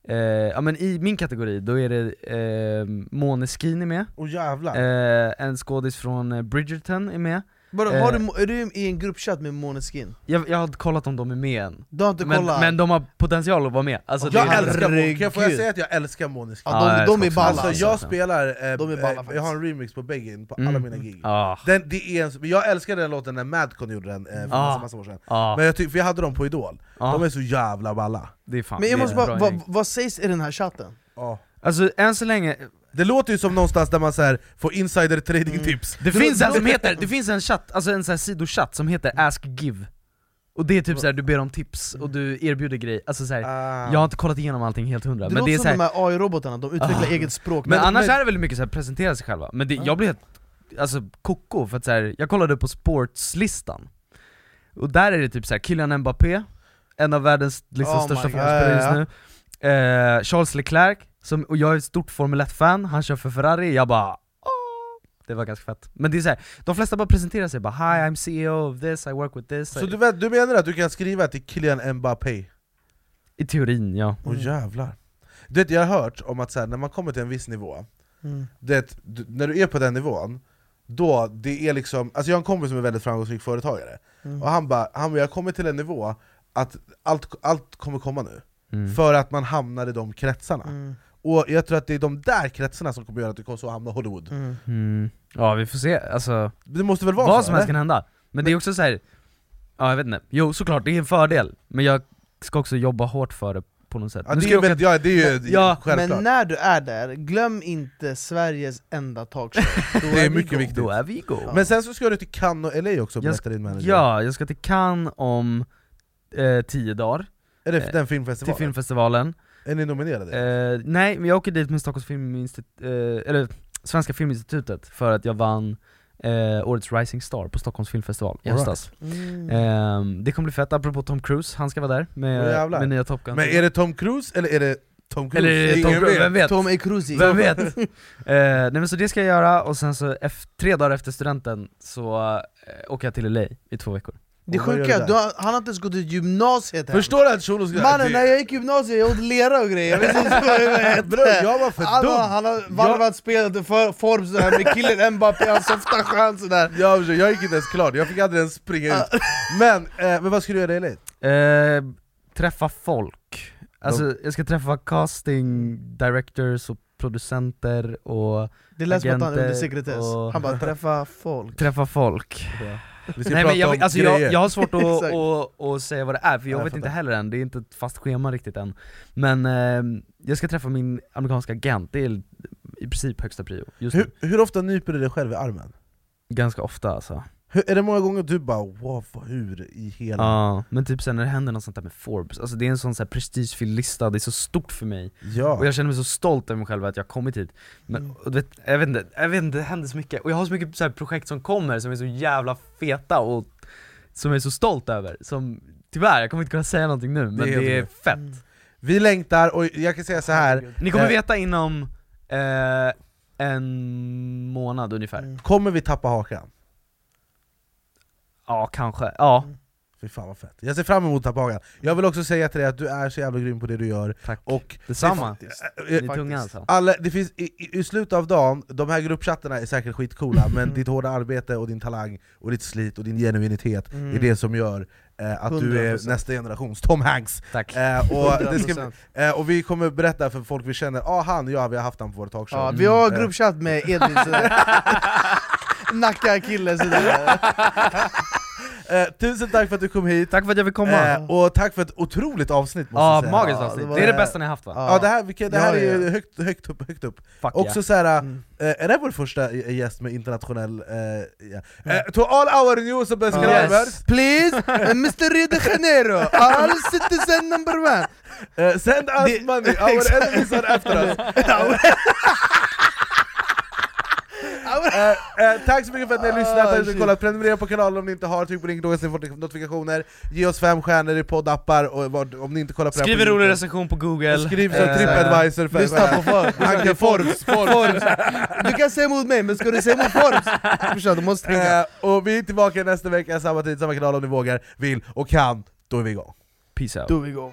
Speaker 1: Eh, ja men i min kategori, då är det eh, Måneskin är med,
Speaker 2: jävlar!
Speaker 1: eh, en skådis från eh, Bridgerton är med
Speaker 3: Bara,
Speaker 1: Eh.
Speaker 3: har du, är du i en gruppchatt med Måneskin?
Speaker 1: jag, jag har kollat om de är med än,
Speaker 3: Du har inte
Speaker 1: men,
Speaker 3: kollat?
Speaker 1: men de har potential att vara med alltså,
Speaker 2: jag älskar Måneskin, får jag säga att jag älskar Måneskin?
Speaker 3: Ja, de,
Speaker 1: jag
Speaker 3: de är balla
Speaker 2: Alltså jag spelar, eh,
Speaker 3: De är balla
Speaker 2: eh,
Speaker 3: faktiskt.
Speaker 2: jag har en remix på Begin på
Speaker 1: Mm.
Speaker 2: alla mina gig
Speaker 1: Ah,
Speaker 2: den, det är en, Jag älskade den låten när Madcon gjorde den eh, för
Speaker 1: Ah.
Speaker 2: massa, massa år sedan
Speaker 1: ah,
Speaker 2: Men jag tyck, för jag hade dem på Idol,
Speaker 1: ah,
Speaker 2: de är så jävla balla
Speaker 1: det är fan
Speaker 3: Men jag måste bara, vad, vad sägs i den här chatten?
Speaker 2: Ja.
Speaker 1: Alltså än så länge,
Speaker 2: Det låter ju som någonstans där man så här, får insider trading tips.
Speaker 1: Det finns en som heter, det finns en chatt, alltså en sån här sidochatt som heter Ask Give. Och det är typ såhär, du ber om tips och du erbjuder grejer, alltså såhär,
Speaker 2: Ah.
Speaker 1: jag har inte kollat igenom allting helt hundra
Speaker 3: Det
Speaker 1: men
Speaker 3: låter
Speaker 1: det är
Speaker 3: som
Speaker 1: såhär,
Speaker 3: de här AI-robotarna, de utvecklar
Speaker 1: Ah.
Speaker 3: eget språk.
Speaker 1: Men, annars
Speaker 2: men-
Speaker 1: är det väldigt mycket så här presentera sig själva, men det, jag blir helt alltså, koko för att så här, jag kollade på sportslistan. Och där är det typ så här, Kylian Mbappé, en av världens liksom,
Speaker 3: Oh
Speaker 1: största fotbollsspelare just nu. Eh, Charles Leclerc, som, och jag är ett stort Formel 1-fan, han kör för Ferrari, jag bara det var ganska fett. Men det är så här, de flesta bara presenterar sig bara 'Hi, I'm CEO of this, I work with this'
Speaker 2: Så du, vet, du menar att du kan skriva till Kylian Mbappé?
Speaker 1: I teorin, ja.
Speaker 2: Åh oh, jävlar du vet, Jag har hört om att så här, när man kommer till en viss nivå,
Speaker 3: Mm.
Speaker 2: du vet, du, när du är på den nivån, då det är liksom, alltså jag har en kompis som är väldigt framgångsrik företagare,
Speaker 3: Mm.
Speaker 2: och han bara, han 'jag kommer till en nivå att allt, allt kommer komma nu'
Speaker 1: Mm.
Speaker 2: För att man hamnar i de kretsarna. Och jag tror att det är de där kretsarna som kommer göra att du kommer så hamna i Hollywood.
Speaker 3: Mm.
Speaker 1: Mm. Ja vi får se, alltså
Speaker 2: Det måste väl vara
Speaker 1: Vad
Speaker 2: så?
Speaker 1: som helst kan hända, men det är också så här. ja jag vet inte, jo såklart det är en fördel, men jag ska också jobba hårt för det på något sätt
Speaker 2: Ja, det,
Speaker 1: ska
Speaker 2: är
Speaker 1: åka-
Speaker 2: väldigt, ja, det är ju
Speaker 1: Ja,
Speaker 2: självklart.
Speaker 3: Men när du är där, glöm inte Sveriges enda talkshow
Speaker 2: Det är
Speaker 3: vi
Speaker 2: mycket viktigt.
Speaker 1: Då är vi igång
Speaker 2: Men sen så ska du till Cannes och LA också,
Speaker 1: Jag
Speaker 2: berättar din manager.
Speaker 1: Ja, jag ska till Cannes om eh, tio dagar,
Speaker 2: Är det
Speaker 1: Eh,
Speaker 2: den
Speaker 1: till
Speaker 2: filmfestivalen? Är ni nominerade?
Speaker 1: eh, Nej, men jag åker dit med Stockholms Filminstitut, eh, eller Svenska Filminstitutet för att jag vann eh, Årets Rising Star på Stockholms filmfestival i
Speaker 2: All right.
Speaker 1: höstas
Speaker 3: Mm.
Speaker 1: eh, Det kommer bli fett, apropå Tom Cruise, han ska vara där med,
Speaker 2: jävlar.
Speaker 1: med nya Top Gun
Speaker 2: Men är det Tom Cruise eller är det Tom Cruise?
Speaker 1: Eller är det
Speaker 2: Ingen
Speaker 1: Tom Cruise, vem vet?
Speaker 3: Tom Cruise
Speaker 1: Vem vet? eh, nej men så det ska jag göra, och sen så tre dagar efter studenten så eh, åker jag till LA i två veckor
Speaker 3: Det sjuka,
Speaker 2: där?
Speaker 3: har, han har inte ens gått ut gymnasiet än.
Speaker 2: Förstår du att shunon ska...
Speaker 3: Mannen, när jag gick i gymnasiet, jag åt lera och grejer, jag vet inte vad
Speaker 2: Bror, jag var för
Speaker 3: han,
Speaker 2: dum!
Speaker 3: han har varvat spelet för form sådär med killen Mbappé, han softar skönt sådär
Speaker 2: Jag, jag gick inte ens klart, jag fick aldrig ens springa ut. Men, eh, men vad ska du göra i LA?
Speaker 1: eh, Träffa folk, alltså jag ska träffa casting directors och producenter och
Speaker 3: Det lät som att han
Speaker 1: Agenter
Speaker 3: under sekretess,
Speaker 1: och-
Speaker 3: han bara 'träffa folk'
Speaker 1: träffa folk
Speaker 2: Vi ska
Speaker 1: Nej
Speaker 2: prata
Speaker 1: men jag,
Speaker 2: om
Speaker 1: alltså jag,
Speaker 2: grejer.
Speaker 1: jag har svårt att, att, att säga vad det är, för jag
Speaker 2: Ja, jag
Speaker 1: vet inte
Speaker 2: fattar.
Speaker 1: heller än, det är inte ett fast schema riktigt än. Men eh, jag ska träffa min amerikanska agent, det är i princip högsta prio just nu.
Speaker 2: hur, hur ofta nyper du dig själv i armen?
Speaker 1: Ganska ofta alltså
Speaker 2: Hur, är det många gånger du bara wow, hur i hela...
Speaker 1: Ja, men typ sen när det händer något sånt där med Forbes, alltså det är en sån så här prestigefylld lista, det är så stort för mig
Speaker 2: Ja.
Speaker 1: Och jag känner mig så stolt över mig själv att jag har kommit hit Men och du vet, jag, vet inte, jag vet inte, det händer så mycket, och jag har så mycket så projekt som kommer som är så jävla feta och som jag är så stolt över, som tyvärr, jag kommer inte kunna säga någonting nu, men
Speaker 2: Det är
Speaker 1: det är fett
Speaker 2: Vi längtar, och jag kan säga så här.
Speaker 1: Ni kommer
Speaker 2: Eh.
Speaker 1: veta inom eh, en månad ungefär
Speaker 3: Mm.
Speaker 2: kommer vi tappa hakan?
Speaker 1: Ja, kanske, ja,
Speaker 2: Fy fan vad fett. Jag ser fram emot tappa hakan. Jag vill också säga till dig att du är så jävla grym på det du gör,
Speaker 1: tack
Speaker 2: och
Speaker 1: Detsamma,
Speaker 2: Eh,
Speaker 1: ni
Speaker 2: eh,
Speaker 1: är tunga alltså
Speaker 2: alla, det finns, i, i, I slutet av dagen, de här gruppchattarna är säkert skitcoola,
Speaker 1: Mm.
Speaker 2: men ditt hårda arbete och din talang, och ditt slit och din genuinitet
Speaker 3: Mm.
Speaker 2: är det som gör eh, att du är
Speaker 3: 100%.
Speaker 2: nästa generations Tom Hanks.
Speaker 1: Tack
Speaker 2: Eh, och, det ska,
Speaker 3: 100%.
Speaker 2: eh, och vi kommer berätta för folk vi känner, ah han, ja vi har haft han på vår talkshow.
Speaker 3: Ja, vi har
Speaker 2: Mm.
Speaker 3: gruppchatt med Edvin sådär Nacka kille sådär
Speaker 2: Eh, tusen tack för att du kom hit,
Speaker 1: Tack för att jag fick komma!
Speaker 2: eh, och tack för ett otroligt avsnitt måste jag säga.
Speaker 1: magiskt avsnitt,
Speaker 3: det var
Speaker 1: det är det bästa ni har haft va?
Speaker 3: Ja.
Speaker 2: Ja, det här, vilka, det här
Speaker 3: Ja,
Speaker 2: är ju
Speaker 3: ja.
Speaker 2: högt, högt upp, högt upp.
Speaker 1: Fuck
Speaker 2: Också såhär,
Speaker 3: Mm.
Speaker 2: eh, är det vår första eh, gäst med internationell... Eh, ja. eh, to all our new subscribers,
Speaker 3: Please, uh, Mr Rio de Janeiro, all citizen number one
Speaker 2: eh, send us money, our enemies are after us. Eh, eh, tack så mycket för att ni har lyssnat, tack för att ni
Speaker 3: shit.
Speaker 2: har kollat, prenumerera på kanalen om ni inte har, tryck på ringnågen så ni får notifikationer, ge oss fem stjärnor i poddappar, och vad- om ni inte kollar på
Speaker 1: Skriv en rolig recension på google.
Speaker 2: Skriv som
Speaker 1: Eh,
Speaker 2: Tripadvisor för
Speaker 3: Lyssna på Forbes,
Speaker 2: Anke Forbes,
Speaker 3: Forbes. Du kan säga emot mig, men ska du säga emot Forbes? Du måste tänka
Speaker 2: Eh, och vi är tillbaka nästa vecka, samma tid, samma kanal om ni vågar, vill och kan, då är vi igång.
Speaker 1: Peace out.
Speaker 3: Då är vi igång